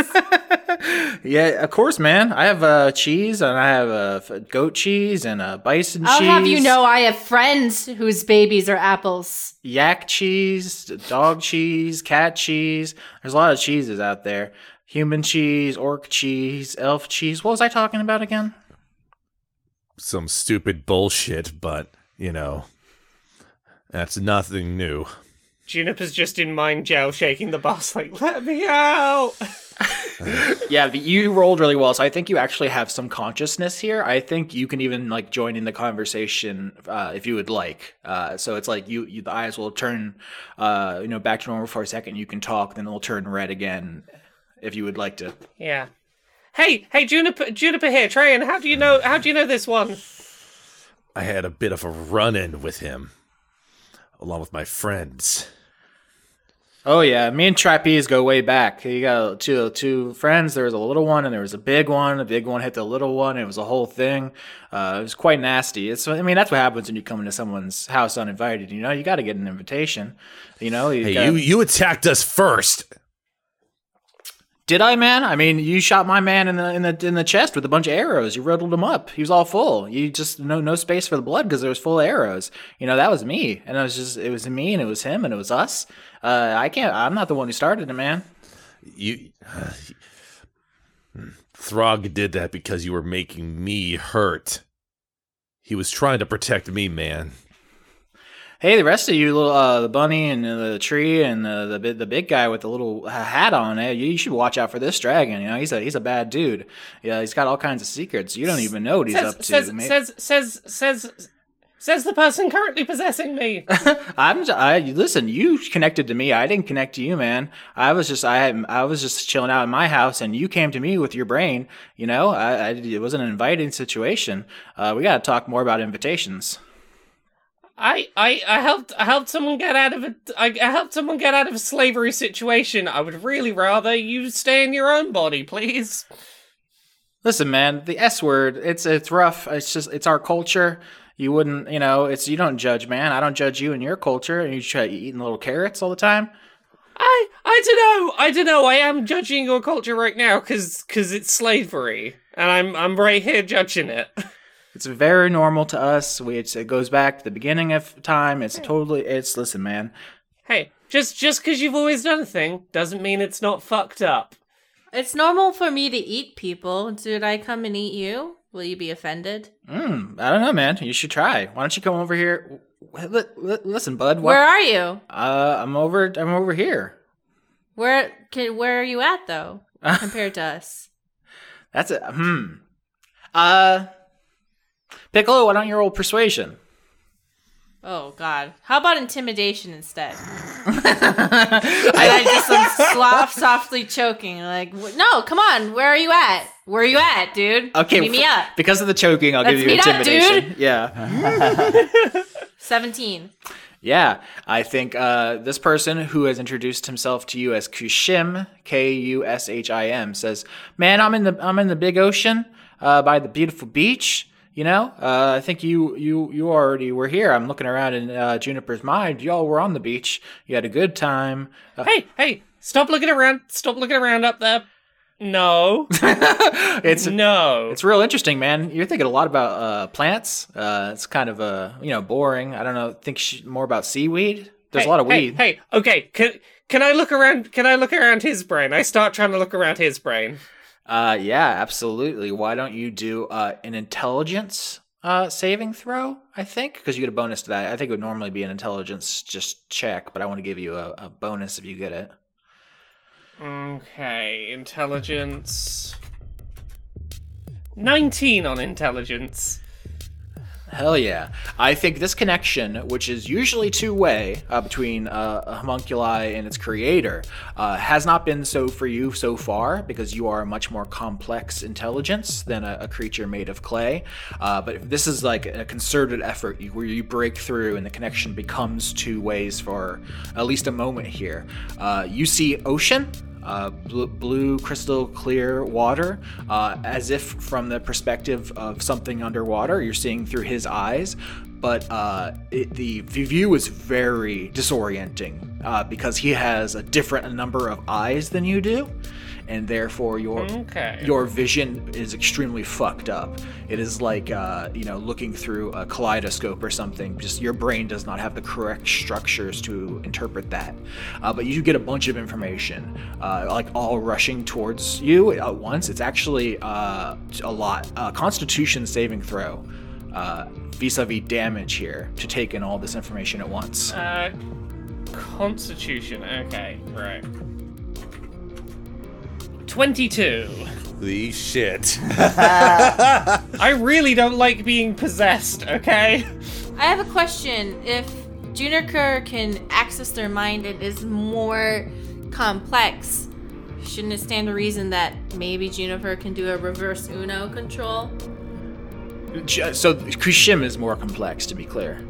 Speaker 2: Yeah, of course, man. I have uh, cheese, and I have uh, goat cheese and uh, bison cheese.
Speaker 5: I'll have you know I have friends whose babies are apples.
Speaker 2: yak cheese, dog cheese, cat cheese. There's a lot of cheeses out there. Human cheese, orc cheese, elf cheese. What was I talking about again?
Speaker 3: Some stupid bullshit, but you know, that's nothing new.
Speaker 7: Juniper's just in mind jail, shaking the boss like, "Let me out!"
Speaker 2: Yeah, but you rolled really well, so I think you actually have some consciousness here. I think you can even like join in the conversation uh, if you would like. Uh, so it's like you, you, the eyes will turn, uh, you know, back to normal for a second. You can talk, then it'll turn red again, if you would like to.
Speaker 7: Yeah. Hey, hey, Juniper, Juniper here, Trayan. How do you know? How do you know this one?
Speaker 3: I had a bit of a run-in with him, along with my friends.
Speaker 2: Oh yeah, me and Trapeze go way back. You got two two friends. There was a little one and there was a big one. The big one hit the little one. It was a whole thing. Uh, it was quite nasty. It's I mean that's what happens when you come into someone's house uninvited. You know you got to get an invitation. You know you
Speaker 3: Hey,
Speaker 2: gotta-
Speaker 3: you you attacked us first.
Speaker 2: Did I man? I mean you shot my man in the in the in the chest with a bunch of arrows. You riddled him up. He was all full. You just no no space for the blood because there was full of arrows. You know that was me, and it was just it was me and it was him and it was us. Uh, I can't. I'm not the one who started it, man.
Speaker 3: You Throg did that because you were making me hurt. He was trying to protect me, man.
Speaker 2: Hey, the rest of you, little uh, the bunny and the tree and uh, the the big guy with the little hat on, eh, you, should watch out for this dragon. You know, he's a he's a bad dude. Yeah, he's got all kinds of secrets. You don't even know what he's
Speaker 7: Says,
Speaker 2: up to.
Speaker 7: says,
Speaker 2: mate.
Speaker 7: says, says, says, says the person currently possessing me.
Speaker 2: I'm I listen. You connected to me. I didn't connect to you, man. I was just I I was just chilling out in my house, and you came to me with your brain. You know, I, I it wasn't an inviting situation. Uh, we got to talk more about invitations.
Speaker 7: I, I, I helped, I helped someone get out of a, I, I helped someone get out of a slavery situation. I would really rather you stay in your own body, please.
Speaker 2: Listen, man, the S word, it's it's rough. It's just it's our culture. You wouldn't, you know, it's you don't judge, man. I don't judge you and your culture, and you try eating little carrots all the time.
Speaker 7: I, I don't know, I don't know. I am judging your culture right now because, because it's slavery, and I'm, I'm right here judging it.
Speaker 2: It's very normal to us. We it's, it goes back to the beginning of time. It's totally. It's listen, man.
Speaker 7: Hey, just, just because you've always done a thing doesn't mean it's not fucked up.
Speaker 5: It's normal for me to eat people. Did I come and eat you? Will you be offended?
Speaker 2: Mm, I don't know, man. You should try. Why don't you come over here? Li- li- Listen, bud.
Speaker 5: Where are you?
Speaker 2: uh, I'm over. I'm over here.
Speaker 5: Where can, where are you at though compared to us?
Speaker 2: That's it. Hmm. Uh, Piccolo, why don't you roll persuasion?
Speaker 5: Oh God! How about intimidation instead? and I just am soft, softly choking, like, "No, come on! Where are you at? Where are you at, dude?
Speaker 2: Okay,
Speaker 5: meet me
Speaker 2: f-
Speaker 5: up."
Speaker 2: Because of the choking, I'll
Speaker 5: Let's
Speaker 2: give you
Speaker 5: up,
Speaker 2: intimidation.
Speaker 5: dude.
Speaker 2: Yeah.
Speaker 5: Seventeen.
Speaker 2: Yeah, I think uh, this person who has introduced himself to you as Kushim, K U S H I M, says, "Man, I'm in the I'm in the big ocean uh, by the beautiful beach. You know, uh, I think you you you already were here. I'm looking around in uh, Juniper's mind. Y'all were on the beach. You had a good time. Uh,
Speaker 7: Hey, hey, stop looking around. Stop looking around up there. No,
Speaker 2: it's
Speaker 7: no.
Speaker 2: It's real interesting, man. You're thinking a lot about uh, plants. Uh, it's kind of uh, you know boring. I don't know. Think sh- more about seaweed. There's
Speaker 7: Hey,
Speaker 2: a lot of
Speaker 7: hey,
Speaker 2: weed.
Speaker 7: Hey, okay. Can can I look around? Can I look around his brain? I start trying to look around his brain.
Speaker 2: Uh, yeah, absolutely. Why don't you do uh, an intelligence uh, saving throw? I think because you get a bonus to that. I think it would normally be an intelligence just check, but I want to give you a, a bonus if you get it.
Speaker 7: Okay, intelligence. Nineteen on intelligence.
Speaker 2: Hell yeah. I think this connection, which is usually two way uh, between uh, a homunculi and its creator, uh, has not been so for you so far because you are a much more complex intelligence than a, a creature made of clay. Uh, but this is like a concerted effort where you break through and the connection becomes two ways for at least a moment here. Uh, you see ocean uh, blue, blue crystal clear water, uh, as if from the perspective of something underwater. You're seeing through his eyes, but uh, it, the view is very disorienting uh, because he has a different number of eyes than you do. And therefore, your
Speaker 7: Okay.
Speaker 2: your vision is extremely fucked up. It is like uh, you know looking through a kaleidoscope or something. Just your brain does not have the correct structures to interpret that. Uh, but you get a bunch of information, uh, like all rushing towards you at once. It's actually uh, a lot. Uh, Constitution saving throw. Uh, vis-a-vis damage here to take in all this information at once.
Speaker 7: Uh, Constitution. Okay, right. 22.
Speaker 3: The shit.
Speaker 7: I really don't like being possessed, okay?
Speaker 5: I have a question. If Juniper can access their mind and is more complex, shouldn't it stand to reason that maybe Juniper can do a reverse Uno control?
Speaker 2: So Kushim is more complex, to be clear.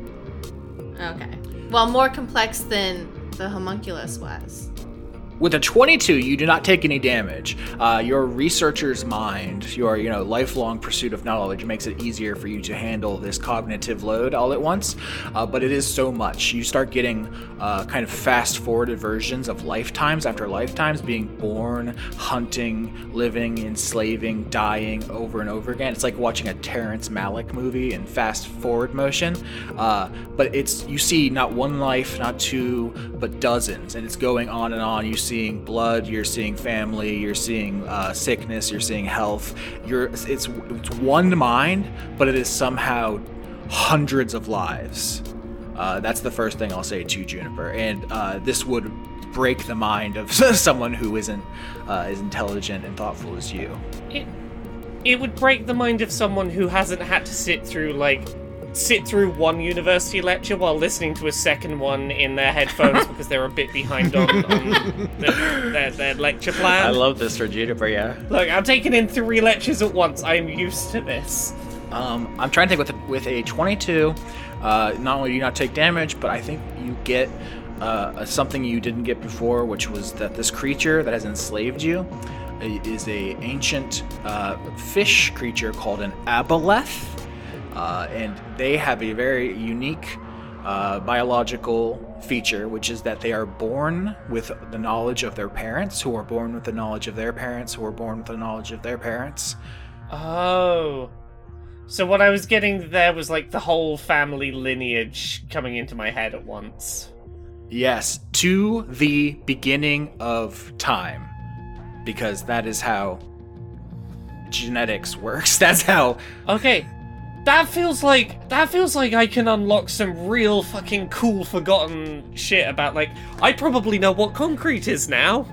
Speaker 5: Okay. Well, more complex than the homunculus was.
Speaker 2: With a 22, you do not take any damage. Uh, your researcher's mind, your you know lifelong pursuit of knowledge, makes it easier for you to handle this cognitive load all at once. Uh, but it is so much. You start getting uh, kind of fast-forwarded versions of lifetimes after lifetimes, being born, hunting, living, enslaving, dying over and over again. It's like watching a Terrence Malick movie in fast-forward motion. Uh, but it's you see not one life, not two, but dozens, and it's going on and on. You're seeing blood, you're seeing family, you're seeing uh, sickness, you're seeing health. You're it's it's one mind, but it is somehow hundreds of lives. Uh, that's the first thing I'll say to Juniper, and uh, this would break the mind of someone who isn't uh, as intelligent and thoughtful as you.
Speaker 7: It, it would break the mind of someone who hasn't had to sit through, like, sit through one university lecture while listening to a second one in their headphones because they're a bit behind on, on their, their, their lecture plan.
Speaker 2: I love this for Juniper, yeah.
Speaker 7: Look, I'm taking in three lectures at once. I'm used to this.
Speaker 2: Um, I'm trying to think with a, with a 22. Uh, not only do you not take damage, but I think you get uh, something you didn't get before, which was that this creature that has enslaved you uh, is a ancient uh, fish creature called an aboleth, uh, and they have a very unique uh, biological feature, which is that they are born with the knowledge of their parents, who are born with the knowledge of their parents, who are born with the knowledge of their parents.
Speaker 7: Oh. So what I was getting there was like the whole family lineage coming into my head at once.
Speaker 2: Yes, to the beginning of time. Because that is how genetics works. That's how
Speaker 7: Okay. That feels like that feels like I can unlock some real fucking cool forgotten shit about like I probably know what concrete is now.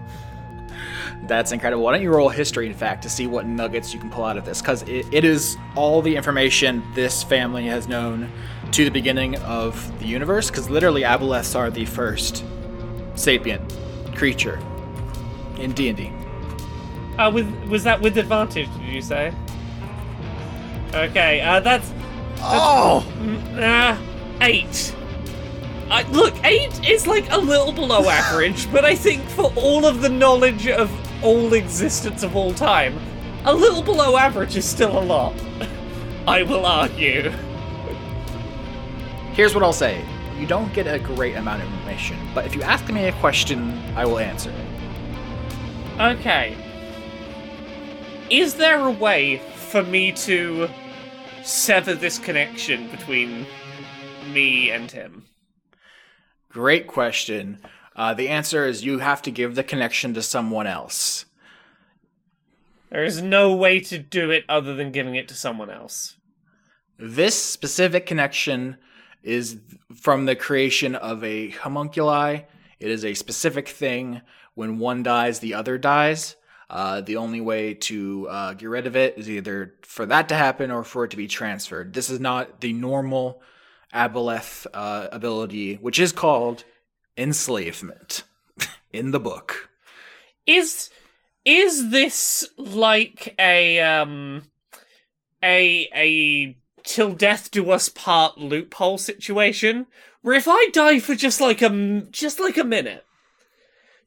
Speaker 2: that's incredible. Why don't you roll history, in fact, to see what nuggets you can pull out of this? Because it, it is all the information this family has known to the beginning of the universe. Because literally, aboleths are the first sapient creature in D and D.
Speaker 7: Uh, with was that with advantage? Did you say? Okay, uh, that's
Speaker 3: Oh!
Speaker 7: uh, eight. Uh, look, eight is like a little below average, but I think for all of the knowledge of all existence of all time, a little below average is still a lot. I will argue.
Speaker 2: Here's what I'll say: you don't get a great amount of information, but if you ask me a question, I will answer it.
Speaker 7: Okay. Is there a way for me to sever this connection between me and him?
Speaker 2: Great question. Uh, the answer is you have to give the connection to someone else.
Speaker 7: There is no way to do it other than giving it to someone else.
Speaker 2: This specific connection is from the creation of a homunculi. It is a specific thing. When one dies, the other dies. Uh, the only way to uh, get rid of it is either for that to happen or for it to be transferred. This is not the normal Aboleth uh, ability, which is called enslavement in the book.
Speaker 7: Is is this like a um a a till death do us part loophole situation where if I die for just like a just like a minute,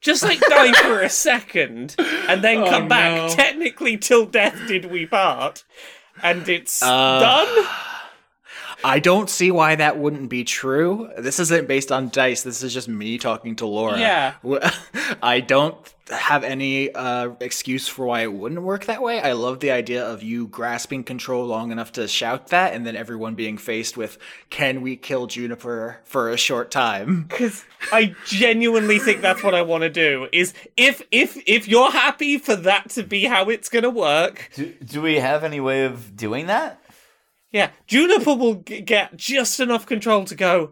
Speaker 7: just like die for a second and then
Speaker 2: Oh,
Speaker 7: come back,
Speaker 2: no.
Speaker 7: technically till death did we part, and it's
Speaker 2: Uh,
Speaker 7: done.
Speaker 2: I don't see why that wouldn't be true. This isn't based on dice. This is just me talking to Laura.
Speaker 7: Yeah.
Speaker 2: I don't have any uh, excuse for why it wouldn't work that way. I love the idea of you grasping control long enough to shout that, and then everyone being faced with, "Can we kill Juniper for a short time?"
Speaker 7: Because I genuinely think that's what I want to do. Is if if if you're happy for that to be how it's gonna work,
Speaker 4: Do, do we have any way of doing that?
Speaker 7: Yeah, Juniper will g- get just enough control to go.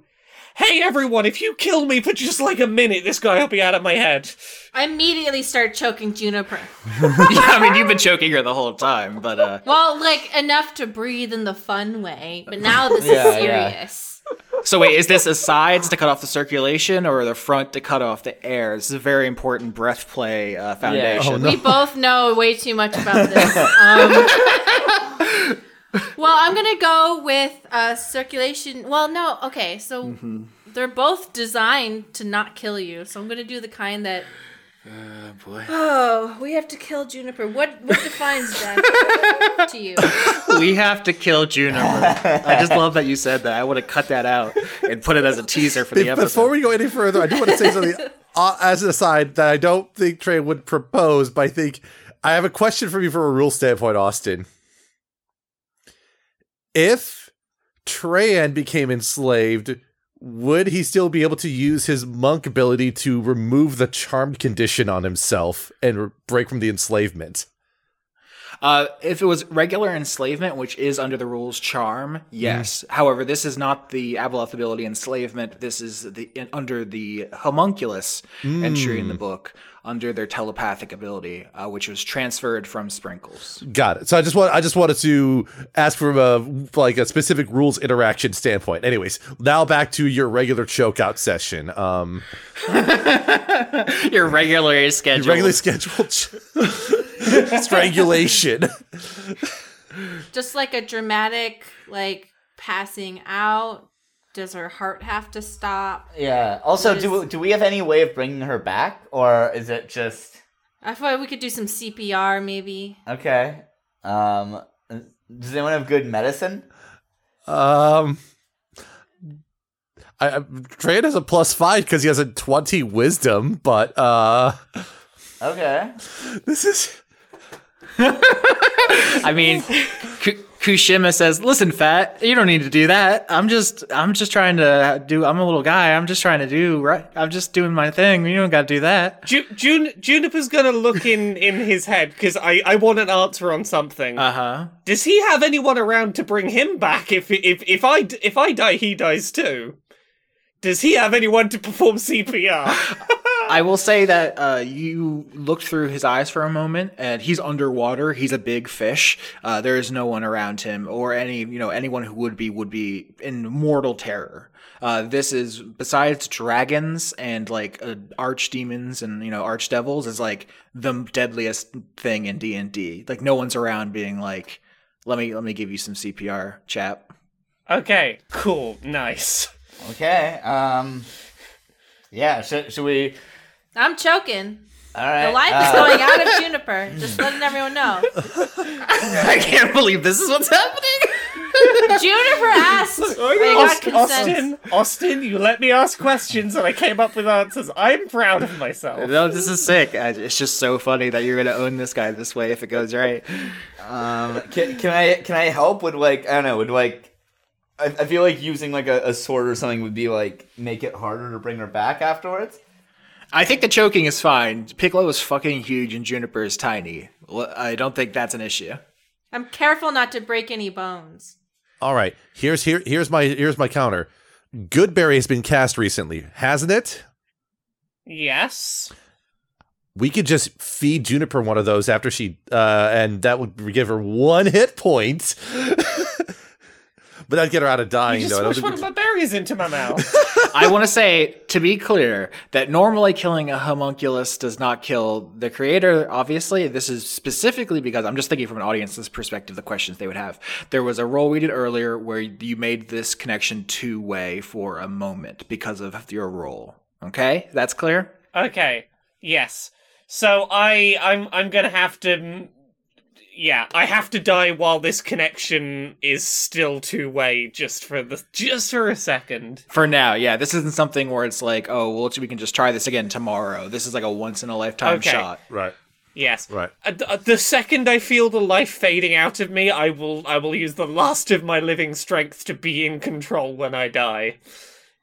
Speaker 7: Hey everyone, if you kill me for just like a minute, this guy will be out of my head.
Speaker 5: I immediately start choking Juniper.
Speaker 2: yeah, I mean, you've been choking her the whole time, but uh,
Speaker 5: Well, like enough to breathe in the fun way, but now this
Speaker 4: Yeah,
Speaker 5: is
Speaker 4: yeah.
Speaker 5: serious.
Speaker 2: so wait, is this the sides to cut off the circulation or the front to cut off the air? This is a very important breath play uh, foundation.
Speaker 3: Oh, no.
Speaker 5: We both know way too much about this. Um, well, I'm gonna go with uh, circulation. Well, no, okay, so
Speaker 2: Mm-hmm.
Speaker 5: they're both designed to not kill you. So I'm gonna do the kind that.
Speaker 2: Oh boy.
Speaker 5: Oh, we have to kill Juniper. What what defines death to you?
Speaker 2: we have to kill Juniper. I just love that you said that. I would have cut that out and put it as a teaser for the episode.
Speaker 3: Before we go any further, I do want to say something uh, as an aside that I don't think Trey would propose, but I think I have a question for you from a rule standpoint, Austin. If Trayan became enslaved, would he still be able to use his monk ability to remove the charmed condition on himself and r- break from the enslavement?
Speaker 2: Uh, if it was regular enslavement, which is under the rules charm, yes. However, this is not the Aboleth ability enslavement. This is the in, under the homunculus entry in the book, under their telepathic ability, uh, which was transferred from Sprinkles.
Speaker 3: Got it. So I just want I just wanted to ask from a like a specific rules interaction standpoint. Anyways, now back to your regular chokeout session. Um
Speaker 2: Your regular schedule.
Speaker 3: regularly scheduled strangulation.
Speaker 5: Just like a dramatic, like passing out. Does her heart have to stop?
Speaker 4: Yeah. Also,
Speaker 5: What
Speaker 4: do do we have any way of bringing her back, or is it just
Speaker 5: I thought we could do some CPR, maybe.
Speaker 4: okay? Um, does anyone have good medicine?
Speaker 3: Um I, I Trayan has a plus five because he has a twenty wisdom, but uh
Speaker 4: Okay.
Speaker 3: this is
Speaker 2: I mean, Ku- Kushima says, "Listen, fat, you don't need to do that. I'm just, I'm just trying to do. I'm a little guy. I'm just trying to do right. I'm just doing my thing. You don't got to do that."
Speaker 7: Ju- Jun- Juniper's gonna look in in his head because I I want an answer on something.
Speaker 2: Uh huh.
Speaker 7: Does he have anyone around to bring him back if if if I if I die, he dies too? Does he have anyone to perform CPR?
Speaker 2: I will say that uh, you looked through his eyes for a moment, and he's underwater. He's a big fish. Uh, there is no one around him, or any you know anyone who would be would be in mortal terror. Uh, this is besides dragons and like uh, archdemons and you know arch devils is like the deadliest thing in D and D. Like no one's around being like, let me let me give you some CPR, chap.
Speaker 7: okay, cool, nice.
Speaker 4: Okay. Um. Yeah. Should should we?
Speaker 5: I'm choking.
Speaker 4: All right.
Speaker 5: The life is
Speaker 4: uh,
Speaker 5: going out of Juniper. Just letting everyone know.
Speaker 2: I can't believe this is what's happening.
Speaker 5: Juniper asked. I got
Speaker 7: Aust- Austin, Austin, you let me ask questions and I came up with answers. I'm proud of myself.
Speaker 2: No, this is sick. It's just so funny that you're gonna own this guy this way if it goes right.
Speaker 4: Um. Can, can I can I help with like I don't know would like. I, I feel like using like a, a sword or something would be like make it harder to bring her back afterwards.
Speaker 2: I think the choking is fine. Piccolo is fucking huge and Juniper is tiny. I don't think that's an issue.
Speaker 5: I'm careful not to break any bones.
Speaker 3: all right. Here's here here's my here's my counter. Goodberry has been cast recently, hasn't it?
Speaker 7: Yes.
Speaker 3: we could just feed Juniper one of those after she, uh, and that would give her one hit point. but that'd get her out of dying,
Speaker 7: You
Speaker 3: though.
Speaker 7: just
Speaker 3: I don't
Speaker 7: smush
Speaker 3: think
Speaker 7: one of my berries into my mouth.
Speaker 2: I want to say, to be clear, that normally killing a homunculus does not kill the creator. Obviously, this is specifically because I'm just thinking from an audience's perspective, the questions they would have. There was a role we did earlier where you made this connection two way for a moment because of your role. Okay, that's clear.
Speaker 7: okay. Yes. So I I'm I'm going to have to yeah, I have to die while this connection is still two way just for the just for a second.
Speaker 2: For now, yeah, this isn't something where it's like, oh, well, we can just try this again tomorrow. This is like a once in a lifetime
Speaker 7: Okay.
Speaker 2: shot.
Speaker 3: Right.
Speaker 7: Yes.
Speaker 3: Right.
Speaker 7: Uh, uh, the second I feel the life fading out of me, I will I will use the last of my living strength to be in control when I die.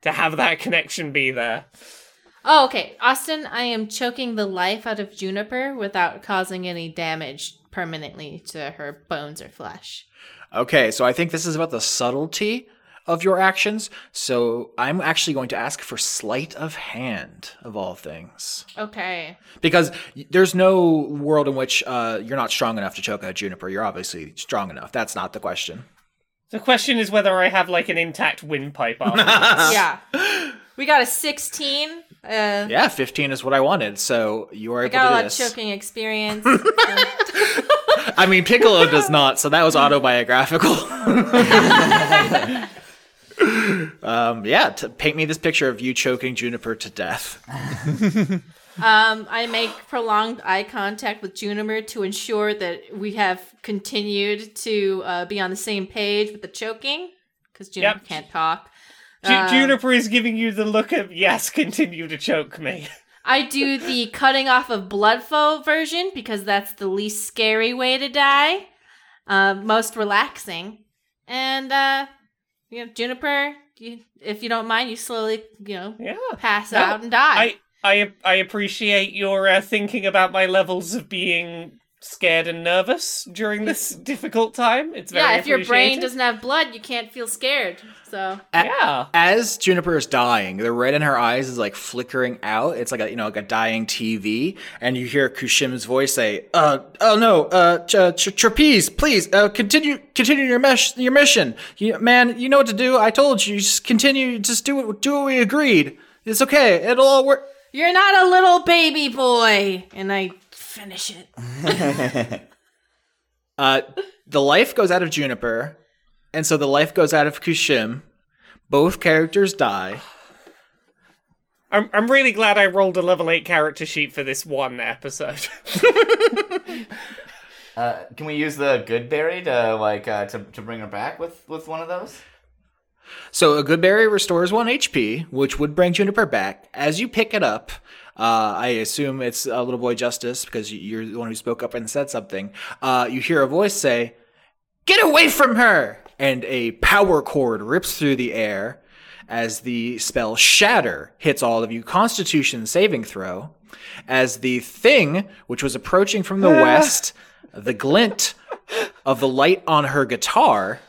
Speaker 7: To have that connection be there.
Speaker 5: Oh, okay. Austin, I am choking the life out of Juniper without causing any damage permanently to her bones or flesh.
Speaker 2: Okay, so I think this is about the subtlety of your actions. So I'm actually going to ask for sleight of hand of all things.
Speaker 5: Okay.
Speaker 2: Because there's no world in which uh, you're not strong enough to choke out Juniper. You're obviously strong enough. That's not the question.
Speaker 7: The question is whether I have like an intact windpipe afterwards.
Speaker 5: yeah. We got a 16. Uh,
Speaker 2: Yeah, 15 is what I wanted. So you are
Speaker 5: I
Speaker 2: able
Speaker 5: got a
Speaker 2: to
Speaker 5: lot
Speaker 2: do
Speaker 5: of choking experience.
Speaker 2: I mean, Piccolo does not, so that was autobiographical. um, yeah, to paint me this picture of you choking Juniper to death.
Speaker 5: Um, I make prolonged eye contact with Juniper to ensure that we have continued to uh, be on the same page with the choking, because Juniper
Speaker 7: Yep.
Speaker 5: can't talk.
Speaker 7: Ju-
Speaker 5: Uh,
Speaker 7: Juniper is giving you the look of yes, continue to choke me.
Speaker 5: I do the cutting off of blood flow version because that's the least scary way to die, uh, most relaxing, and uh, you know, Juniper, you, if you don't mind, you slowly, you know,
Speaker 7: Yeah.
Speaker 5: pass
Speaker 7: No,
Speaker 5: out and die.
Speaker 7: I I I appreciate your uh, thinking about my levels of being scared and nervous during this difficult time. It's very
Speaker 5: yeah, if your brain doesn't have blood, you can't feel scared. So
Speaker 2: A-
Speaker 7: Yeah.
Speaker 2: As Juniper is dying, the red in her eyes is like flickering out. It's like a you know like a dying TV, and you hear Kushim's voice say, "Uh, oh no, uh, Ch- Ch- Trapeze, please, uh, continue, continue your mesh, your mission. You, man, you know what to do. I told you, just continue, just do what, do what we agreed. It's okay. It'll all work."
Speaker 5: you're not a little baby boy, and I finish it.
Speaker 2: Uh, the life goes out of Juniper, and so the life goes out of Kushim. Both characters die.
Speaker 7: I'm I'm really glad I rolled a level eight character sheet for this one episode.
Speaker 4: Uh, can we use the good berry to like uh, to to bring her back with with one of those?
Speaker 2: So a good berry restores one HP, which would bring Juniper back. As you pick it up, uh, I assume it's uh, little boy Justice because you- you're the one who spoke up and said something. Uh, you hear a voice say, "Get away from her!" And a power chord rips through the air as the spell Shatter hits all of you. Constitution saving throw. As the thing, which was approaching from the west, the glint of the light on her guitar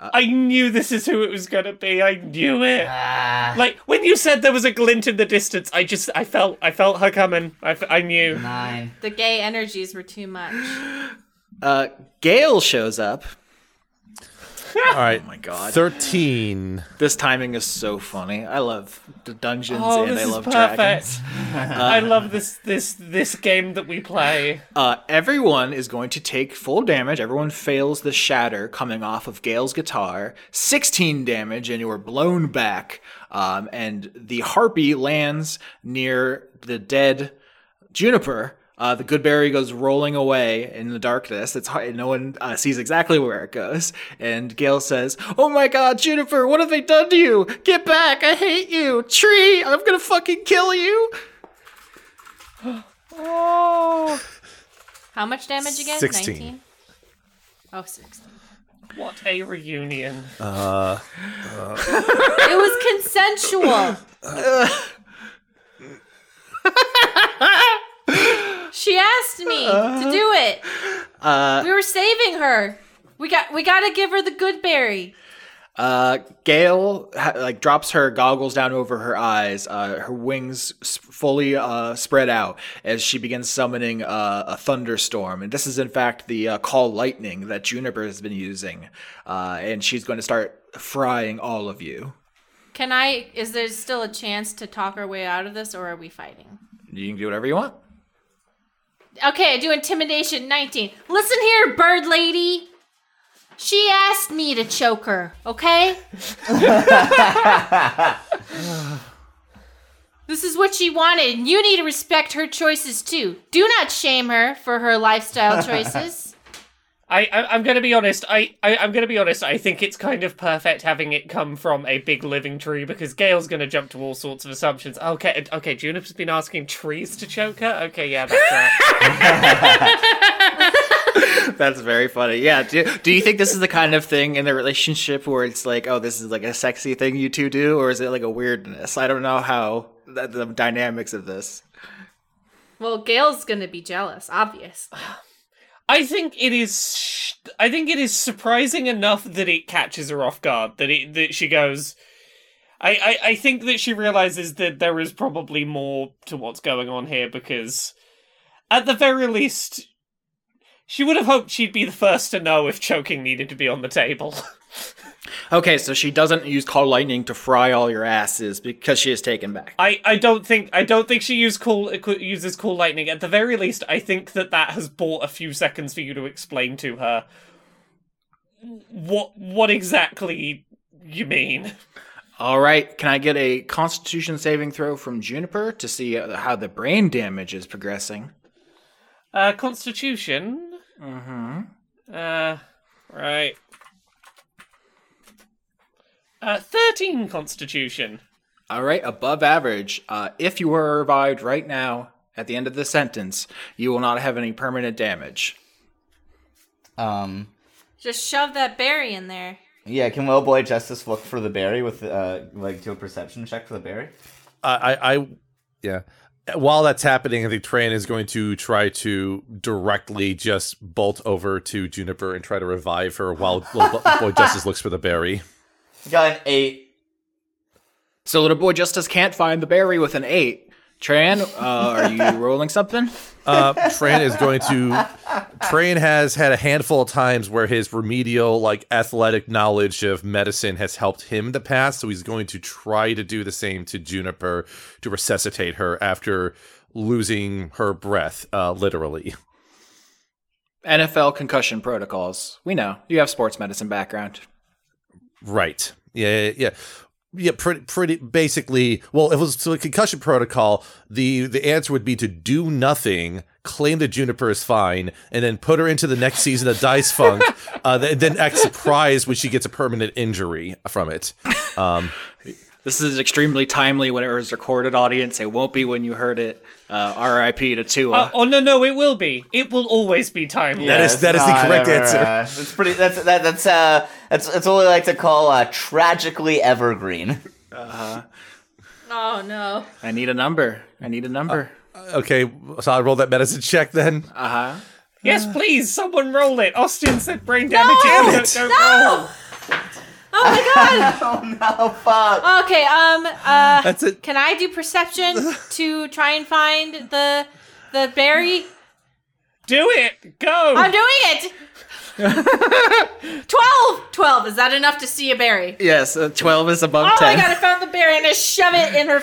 Speaker 7: I knew this is who it was gonna be. I knew it.
Speaker 4: Ah,
Speaker 7: Like when you said there was a glint in the distance, I just I felt I felt her coming. I, f- I knew.
Speaker 4: nine.
Speaker 5: The gay energies were too much.
Speaker 2: Uh, Gail shows up.
Speaker 3: All right.
Speaker 2: Oh my god.
Speaker 3: 13.
Speaker 2: This timing is so funny. I love the dungeons
Speaker 7: Oh,
Speaker 2: and
Speaker 7: this
Speaker 2: I
Speaker 7: is
Speaker 2: love
Speaker 7: perfect.
Speaker 2: dragons.
Speaker 7: I love this this this game that we play.
Speaker 2: Uh, everyone is going to take full damage. Everyone fails the shatter coming off of Gale's guitar. 16 damage, and you are blown back. Um, and the harpy lands near the dead Juniper. Uh, the good berry goes rolling away in the darkness. It's hard, no one uh, sees exactly where it goes. And Gail says, "Oh my God, Juniper, what have they done to you? Get back! I hate you, tree! I'm gonna fucking kill you!"
Speaker 7: Oh,
Speaker 5: How much damage again?
Speaker 3: 16.
Speaker 5: 19? Oh, 16.
Speaker 7: what a reunion!
Speaker 3: Uh,
Speaker 5: It was consensual. she asked me to do it.
Speaker 2: Uh,
Speaker 5: We were saving her. We got we got to give her the good berry.
Speaker 2: Uh, Gail like drops her goggles down over her eyes. Uh, her wings fully uh, spread out as she begins summoning uh, a thunderstorm. And this is in fact the uh, call lightning that Juniper has been using. Uh, and she's going to start frying all of you.
Speaker 5: Can I? Is there still a chance to talk our way out of this, or are we fighting?
Speaker 2: You can do whatever you want.
Speaker 5: Okay, I do intimidation 19. Listen here, bird lady. She asked me to choke her, okay? this is what she wanted, and you need to respect her choices too. Do not shame her for her lifestyle choices.
Speaker 7: I, I I'm gonna be honest. I, I I'm gonna be honest. I think it's kind of perfect having it come from a big living tree because Gail's gonna jump to all sorts of assumptions. Okay, okay. Juniper's been asking trees to choke her. Okay, yeah, that's right.
Speaker 2: That's very funny. Yeah. Do, do you think this is the kind of thing in the relationship where it's like, oh, this is like a sexy thing you two do, or is it like a weirdness? I don't know how the, the dynamics of this.
Speaker 5: well, Gail's gonna be jealous, obvious.
Speaker 7: I think it is. I think it is surprising enough that it catches her off guard. That it that she goes. I, I, I think that she realizes that there is probably more to what's going on here because, at the very least, she would have hoped she'd be the first to know if choking needed to be on the table.
Speaker 2: Okay, so she doesn't use call lightning to fry all your asses because she is taken back.
Speaker 7: I, I don't think I don't think she use cool uses call lightning. At the very least, I think that that has bought a few seconds for you to explain to her what what exactly you mean.
Speaker 2: All right, can I get a Constitution saving throw from Juniper to see how the brain damage is progressing?
Speaker 7: Uh, Constitution.
Speaker 2: Mm-hmm.
Speaker 7: Uh, right. Uh, thirteen Constitution.
Speaker 2: All right, above average. Uh, if you were revived right now at the end of the sentence, you will not have any permanent damage.
Speaker 4: Um,
Speaker 5: Just shove that berry in there.
Speaker 4: yeah, can Will Boy Justice look for the berry with, uh, like, do a perception check for the berry?
Speaker 3: I, I, I, yeah. While that's happening, I think Tran is going to try to directly just bolt over to Juniper and try to revive her while Little Boy Justice looks for the berry.
Speaker 4: Got an eight.
Speaker 2: So little boy Justice can't find the berry with an eight. Tran, uh, are you rolling something?
Speaker 3: Uh, Tran is going to. Tran has had a handful of times where his remedial, like athletic knowledge of medicine has helped him in the past. So he's going to try to do the same to Juniper to resuscitate her after losing her breath, uh, literally.
Speaker 2: NFL concussion protocols. We know you have sports medicine background.
Speaker 3: Right. Yeah. Yeah. yeah. Yeah, pretty, pretty basically. Well, it was to a concussion protocol, the the answer would be to do nothing, claim that Juniper is fine, and then put her into the next season of Dice Funk, uh, th- then act surprised when she gets a permanent injury from it. Um,
Speaker 2: This is extremely timely when it was recorded, audience. It won't be when you heard it. Uh, R.I.P. to Tua.
Speaker 7: Uh, oh no, no, it will be. It will always be timely.
Speaker 3: that is that is the
Speaker 4: not
Speaker 3: correct
Speaker 4: ever,
Speaker 3: answer.
Speaker 4: Uh, it's pretty. That's that, that's uh that's that's what we like to call uh tragically evergreen.
Speaker 5: uh Oh no.
Speaker 2: I need a number. I need a number.
Speaker 3: okay, so I'll roll that medicine check then.
Speaker 2: Uh huh.
Speaker 7: Yes, please, someone roll it. Austin said brain damage.
Speaker 5: No!
Speaker 7: Don't, don't roll.
Speaker 5: Oh my god.
Speaker 4: oh no, fuck!
Speaker 5: Okay, um uh
Speaker 3: That's it.
Speaker 5: can I do perception to try and find the the berry?
Speaker 7: Do it. Go.
Speaker 5: I'm doing it. 12 12 is that enough to see a berry
Speaker 2: Yes, uh, 12 is above
Speaker 5: oh
Speaker 2: 10.
Speaker 5: my god i found the berry and i shove it in her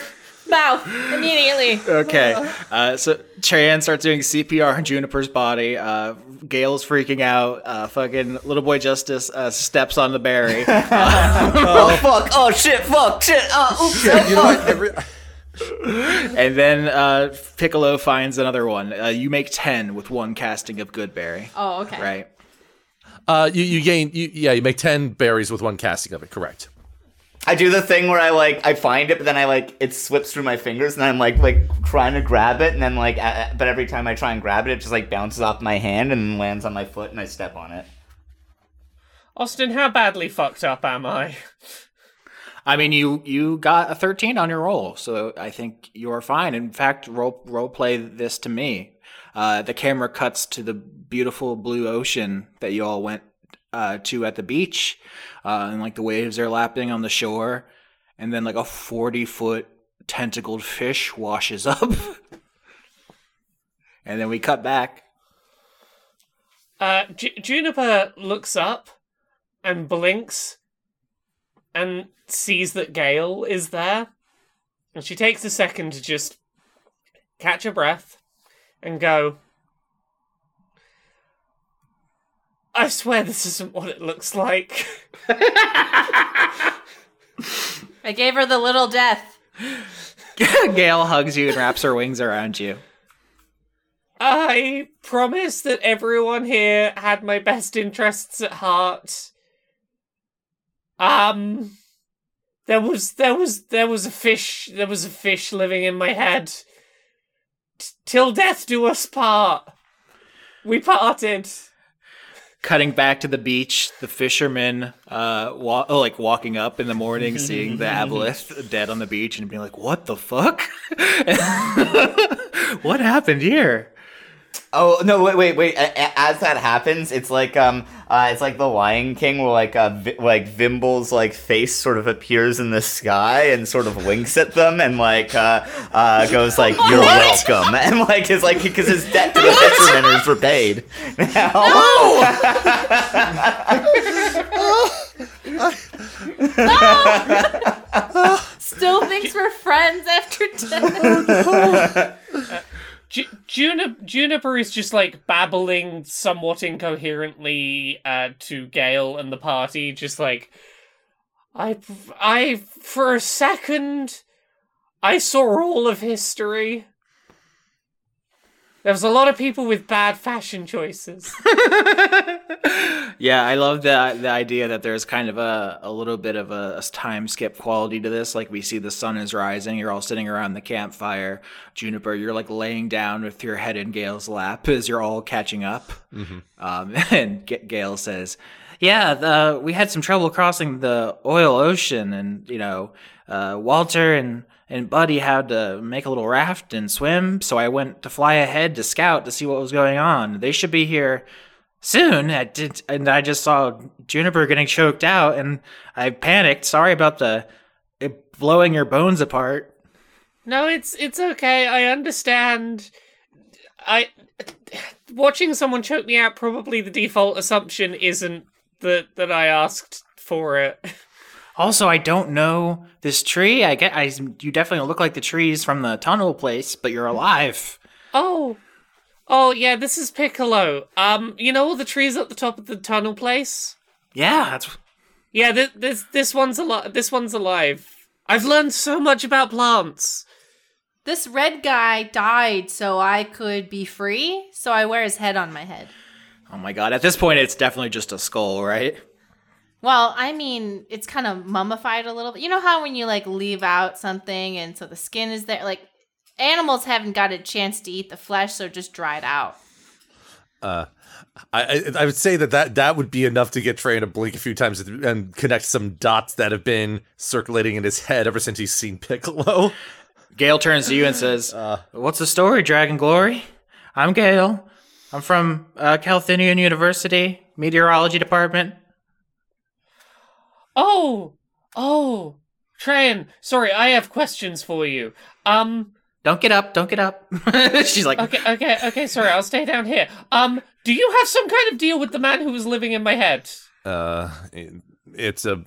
Speaker 5: mouth immediately
Speaker 2: Okay. Uh, so Tran starts doing CPR on Juniper's body. Uh, Gail's freaking out. Uh, fucking little boy Justice uh, steps on the berry.
Speaker 4: Oh fuck! Oh shit! Fuck! Shit! Oh oops! oh,
Speaker 3: You know what? Every-
Speaker 2: and then uh, Piccolo finds another one. Uh, you make 10 with one casting of goodberry.
Speaker 5: oh okay
Speaker 2: Right.
Speaker 3: uh, you you gain you yeah you make ten berries with one casting of it. Correct.
Speaker 4: I do the thing where I like I find it, but then I like it slips through my fingers, and I'm like like trying to grab it, and then like uh, but every time I try and grab it, it just like bounces off my hand and lands on my foot, and I step on it.
Speaker 7: Austin, how badly fucked up am I?
Speaker 2: I mean, you you got a 13 on your roll, so I think you're fine. In fact, role role play this to me. Uh, the camera cuts to the beautiful blue ocean that you all went uh, to at the beach, uh, and like the waves are lapping on the shore, and then like a forty foot tentacled fish washes up, and then we cut back.
Speaker 7: Uh, Ju- Juniper looks up and blinks and sees that Gale is there. And she takes a second to just catch her breath and go, I swear this isn't what it looks like.
Speaker 5: I gave her the little death.
Speaker 2: Gail hugs you and wraps her wings around you.
Speaker 7: I promise that everyone here had my best interests at heart. Um there was there was there was a fish there was a fish living in my head. T- till death do us part. We parted.
Speaker 2: Cutting back to the beach, the fishermen, uh, wa- oh, like walking up in the morning, seeing the aboleth dead on the beach, and being like, "What the fuck? what happened here?"
Speaker 4: Oh no! Wait, wait, wait! A- a- As that happens, it's like um, uh, it's like the Lion King, where like uh, Vi- like Vimble's like face sort of appears in the sky and sort of winks at them and like uh, uh goes like "You're welcome," and like is like because his debt to the fishermen is repaid. No.
Speaker 5: Still thinks we're friends after death.
Speaker 7: Ju- Junip- Juniper is just like babbling somewhat incoherently uh, to Gale and the party, just like I, I for a second, I saw all of history. There was a lot of people with bad fashion choices.
Speaker 2: Yeah, I love the the idea that there's kind of a, a little bit of a, a time skip quality to this. Like we see the sun is rising, you're all sitting around the campfire. Juniper, you're like laying down with your head in Gail's lap as you're all catching up. Um, and G- Gail says, "Yeah, the, we had some trouble crossing the oil ocean, and you know, uh, Walter and." And Buddy had to make a little raft and swim, so I went to fly ahead to scout to see what was going on. They should be here soon. I did, and I just saw Juniper getting choked out, and I panicked. Sorry about the blowing your bones apart.
Speaker 7: No, it's it's okay. I understand. I watching someone choke me out. Probably the default assumption isn't that that I asked for it.
Speaker 2: Also, I don't know this tree. I get, I you definitely look like the trees from the tunnel place, but you're alive.
Speaker 7: Oh, oh yeah. This is Piccolo. Um, you know all the trees at the top of the tunnel place.
Speaker 2: Yeah, that's
Speaker 7: Yeah, this this this one's alive. This one's alive. I've learned so much about plants.
Speaker 5: this red guy died so I could be free, so I wear his head on my head.
Speaker 2: oh my god. At this point, it's definitely just a skull, right?
Speaker 5: Well, I mean, it's kind of mummified a little bit. You know how when you like leave out something and so the skin is there, like animals haven't got a chance to eat the flesh, so it just dried out.
Speaker 3: I, I I would say that, that that would be enough to get Trey to blink a few times and connect some dots that have been circulating in his head ever since he's seen Piccolo.
Speaker 2: Gail turns to you and says, "What's the story, Dragon Glory? I'm Gail. I'm from uh, Calthinian University, meteorology department.
Speaker 7: Oh, oh, Tran. Sorry, I have questions for you. Um,
Speaker 2: Don't get up. Don't get up." She's like,
Speaker 7: okay, okay, okay. Sorry, I'll stay down here. Um, do you have some kind of deal with the man who was living in my head?
Speaker 3: Uh, it- it's a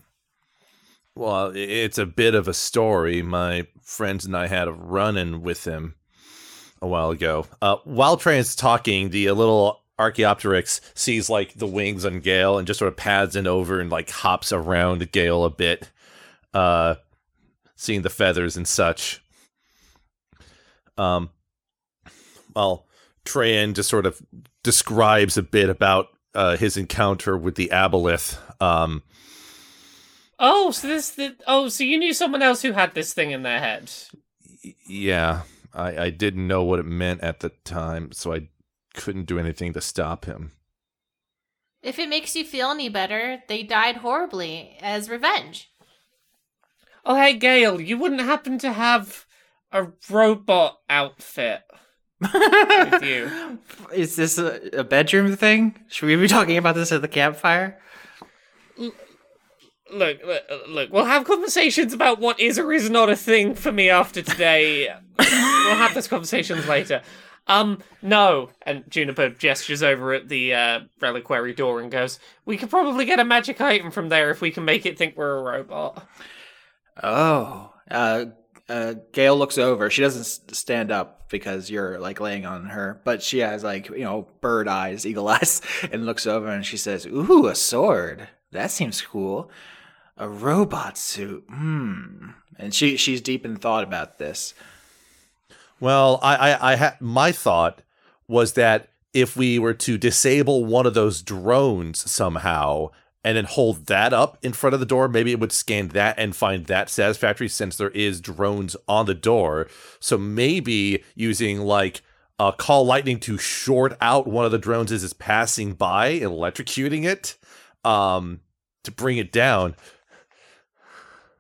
Speaker 3: well, it's a bit of a story. My friends and I had a run-in with him a while ago. Uh, while Tran's talking, the little Archaeopteryx sees like the wings on Gale and just sort of pads in over and like hops around Gale a bit, uh, seeing the feathers and such. Um, well, Trayan just sort of describes a bit about uh, his encounter with the aboleth. Um,
Speaker 7: Oh, so this, the, oh, so you knew someone else who had this thing in their head.
Speaker 3: y- yeah, I, I didn't know what it meant at the time, so I couldn't do anything to stop him.
Speaker 5: If it makes you feel any better, they died horribly as revenge.
Speaker 7: Oh, hey, Gail, you wouldn't happen to have a robot outfit with you?
Speaker 2: "Is this a, a bedroom thing? Should we be talking about this at the campfire?"
Speaker 7: Look, look, look, we'll have conversations about what is or is not a thing for me after today. we'll have those conversations later. Um, no. And Juniper gestures over at the uh, reliquary door and goes, We could probably get a magic item from there if we can make it think we're a robot.
Speaker 2: Oh, uh, uh, Gail looks over. She doesn't stand up because you're like laying on her, but she has like you know bird eyes, eagle eyes, and looks over and she says, "Ooh, a sword. That seems cool. A robot suit. Hmm." And she she's deep in thought about this.
Speaker 3: Well, I, I, I ha- my thought was that if we were to disable one of those drones somehow and then hold that up in front of the door, maybe it would scan that and find that satisfactory since there is drones on the door. So maybe using like uh, call lightning to short out one of the drones as it's passing by, electrocuting it, um, to bring it down.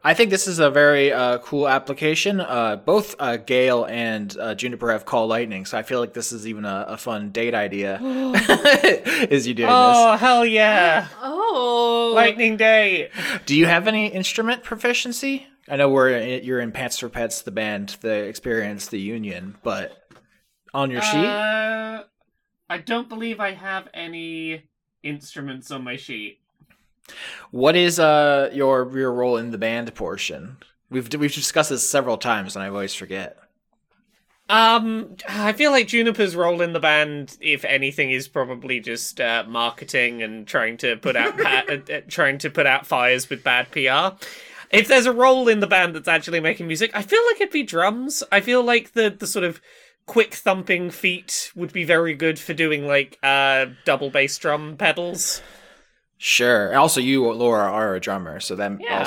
Speaker 2: I think this is a very uh, cool application. Uh, both uh, Gale and uh, Juniper have call lightning, so I feel like this is even a, a fun date idea. is you doing
Speaker 7: Oh, hell yeah.
Speaker 5: Oh.
Speaker 7: Lightning Day.
Speaker 2: Do you have any instrument proficiency? I know we're you're in Pants for Pets, the band, the experience, the union, but on your sheet,
Speaker 7: Uh, I don't believe I have any instruments on my sheet.
Speaker 2: What is uh your your role in the band portion? We've we've discussed this several times, and I always forget.
Speaker 7: Um, I feel like Juniper's role in the band, if anything, is probably just uh, marketing and trying to put out pa- uh, uh, trying to put out fires with bad PR. If there's a role in the band that's actually making music, I feel like it'd be drums. I feel like the the sort of quick thumping feet would be very good for doing like uh double bass drum pedals.
Speaker 2: Sure. Also, you, Laura, are a drummer, so that
Speaker 7: Yeah.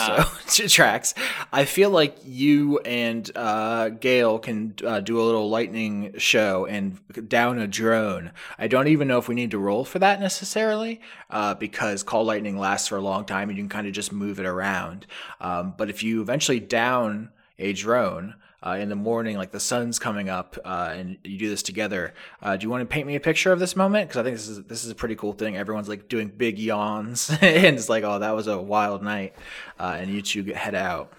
Speaker 2: also tracks. I feel like you and uh, Gail can uh, do a little lightning show and down a drone. I don't even know if we need to roll for that necessarily, uh, because call lightning lasts for a long time and you can kind of just move it around. Um, but if you eventually down a drone, uh, in the morning, like the sun's coming up, uh, and you do this together. Uh, do you want to paint me a picture of this moment? Because I think this is this is a pretty cool thing. Everyone's like doing big yawns, and it's like, oh, that was a wild night, uh, and you two head out.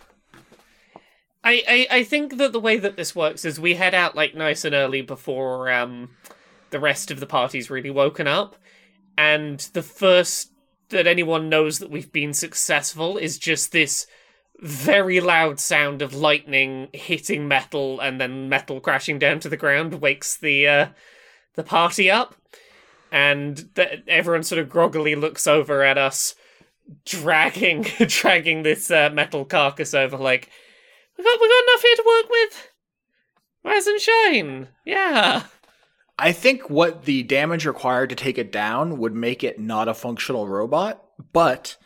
Speaker 7: I, I I think that the way that this works is we head out like nice and early before um the rest of the party's really woken up, and the first that anyone knows that we've been successful is just this very loud sound of lightning hitting metal and then metal crashing down to the ground wakes the uh, the party up, and th- everyone sort of groggily looks over at us, dragging dragging this uh, metal carcass over like. We got we got enough here to work with. Rise and shine. Yeah.
Speaker 2: I think what the damage required to take it down would make it not a functional robot, but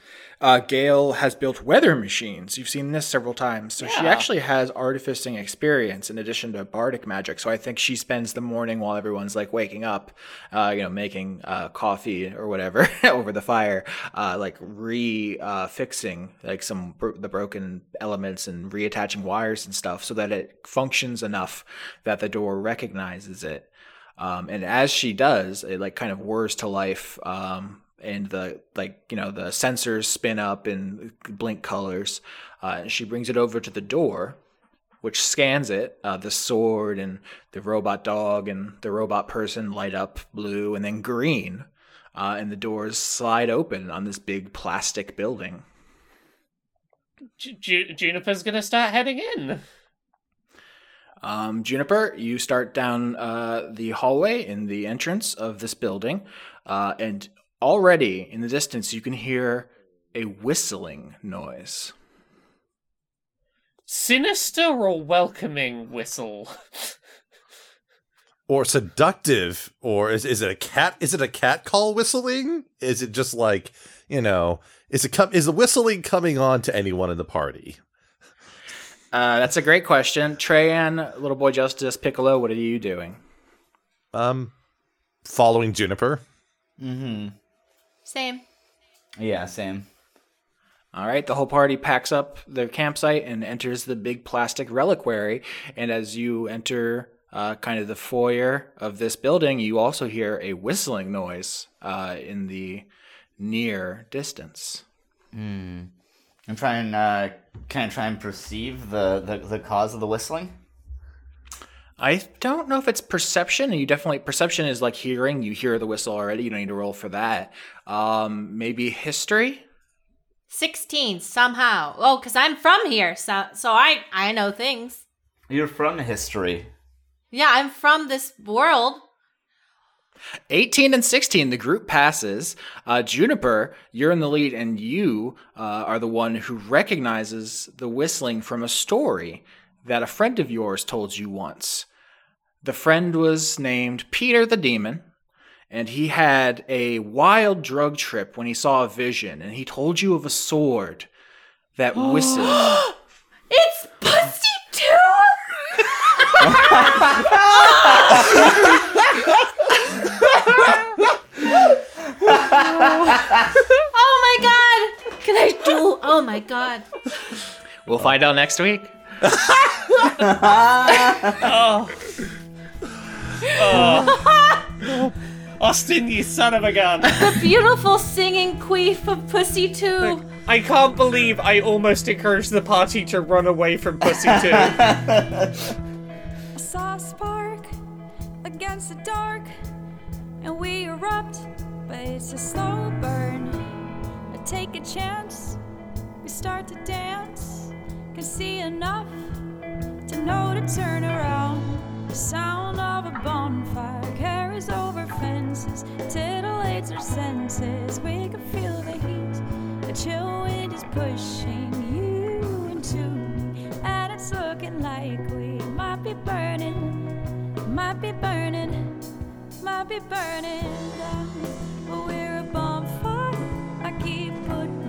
Speaker 2: uh, Gale has built weather machines. You've seen this several times. So she actually has artificing experience in addition to bardic magic. So I think she spends the morning while everyone's like waking up, uh, you know, making uh, coffee or whatever over the fire, uh, like re uh, fixing like some bro- the broken elements and reattaching wires and stuff so that it functions enough that the door recognizes it. Um, and as she does, it like kind of whirs to life. Um, and the like, you know, the sensors spin up and blink colors. Uh, and she brings it over to the door, which scans it. Uh, the sword and the robot dog and the robot person light up blue and then green. Uh, and the doors slide open on this big plastic building.
Speaker 7: Ju- Juniper's gonna start heading in.
Speaker 2: Um, Juniper, you start down uh, the hallway in the entrance of this building, uh, and already in the distance you can hear a whistling noise.
Speaker 7: Sinister or welcoming whistle?
Speaker 3: or seductive or is, is it a cat is it a cat call whistling is it just like you know is it com- is the whistling coming on to anyone in the party
Speaker 2: Uh, that's a great question. Treyan, little boy Justice, Piccolo, what are you doing?
Speaker 3: um following juniper
Speaker 4: Mm-hmm.
Speaker 5: Same.
Speaker 4: Yeah, same.
Speaker 2: All right, the whole party packs up their campsite and enters the big plastic reliquary. And as you enter uh, kind of the foyer of this building, you also hear a whistling noise uh, in the near distance. Mm.
Speaker 4: I'm trying. Uh, can I try and perceive the, the the cause of the whistling?
Speaker 2: I don't know if it's perception. And you definitely perception is like hearing. You hear the whistle already. You don't need to roll for that. Um, maybe history.
Speaker 5: 16 somehow. Oh, cuz I'm from here. So so I I know things.
Speaker 4: You're from history.
Speaker 5: Yeah, I'm from this world.
Speaker 2: 18 and 16, the group passes. Uh, Juniper, you're in the lead, and you uh, are the one who recognizes the whistling from a story that a friend of yours told you once. The friend was named Peter the Demon, and he had a wild drug trip when he saw a vision, and he told you of a sword that whistled.
Speaker 5: It's Pussy 2. oh my god. Can I do Oh my god.
Speaker 2: we'll find out next week. Oh. Oh.
Speaker 7: Austin, you son of a gun.
Speaker 5: The beautiful singing queef of Pussy 2.
Speaker 7: I can't believe I almost encouraged the party to run away from Pussy 2.
Speaker 8: I saw a spark against the dark, and we erupt, but it's a slow burn. I take a chance, we start to dance, can see enough to know to turn around. The sound of a bonfire carries over fences, titillates our senses. We can feel the heat, the chill wind is pushing you into me, and it's looking like we might be burning, might be burning, might be burning down. But we're a bonfire. I keep putting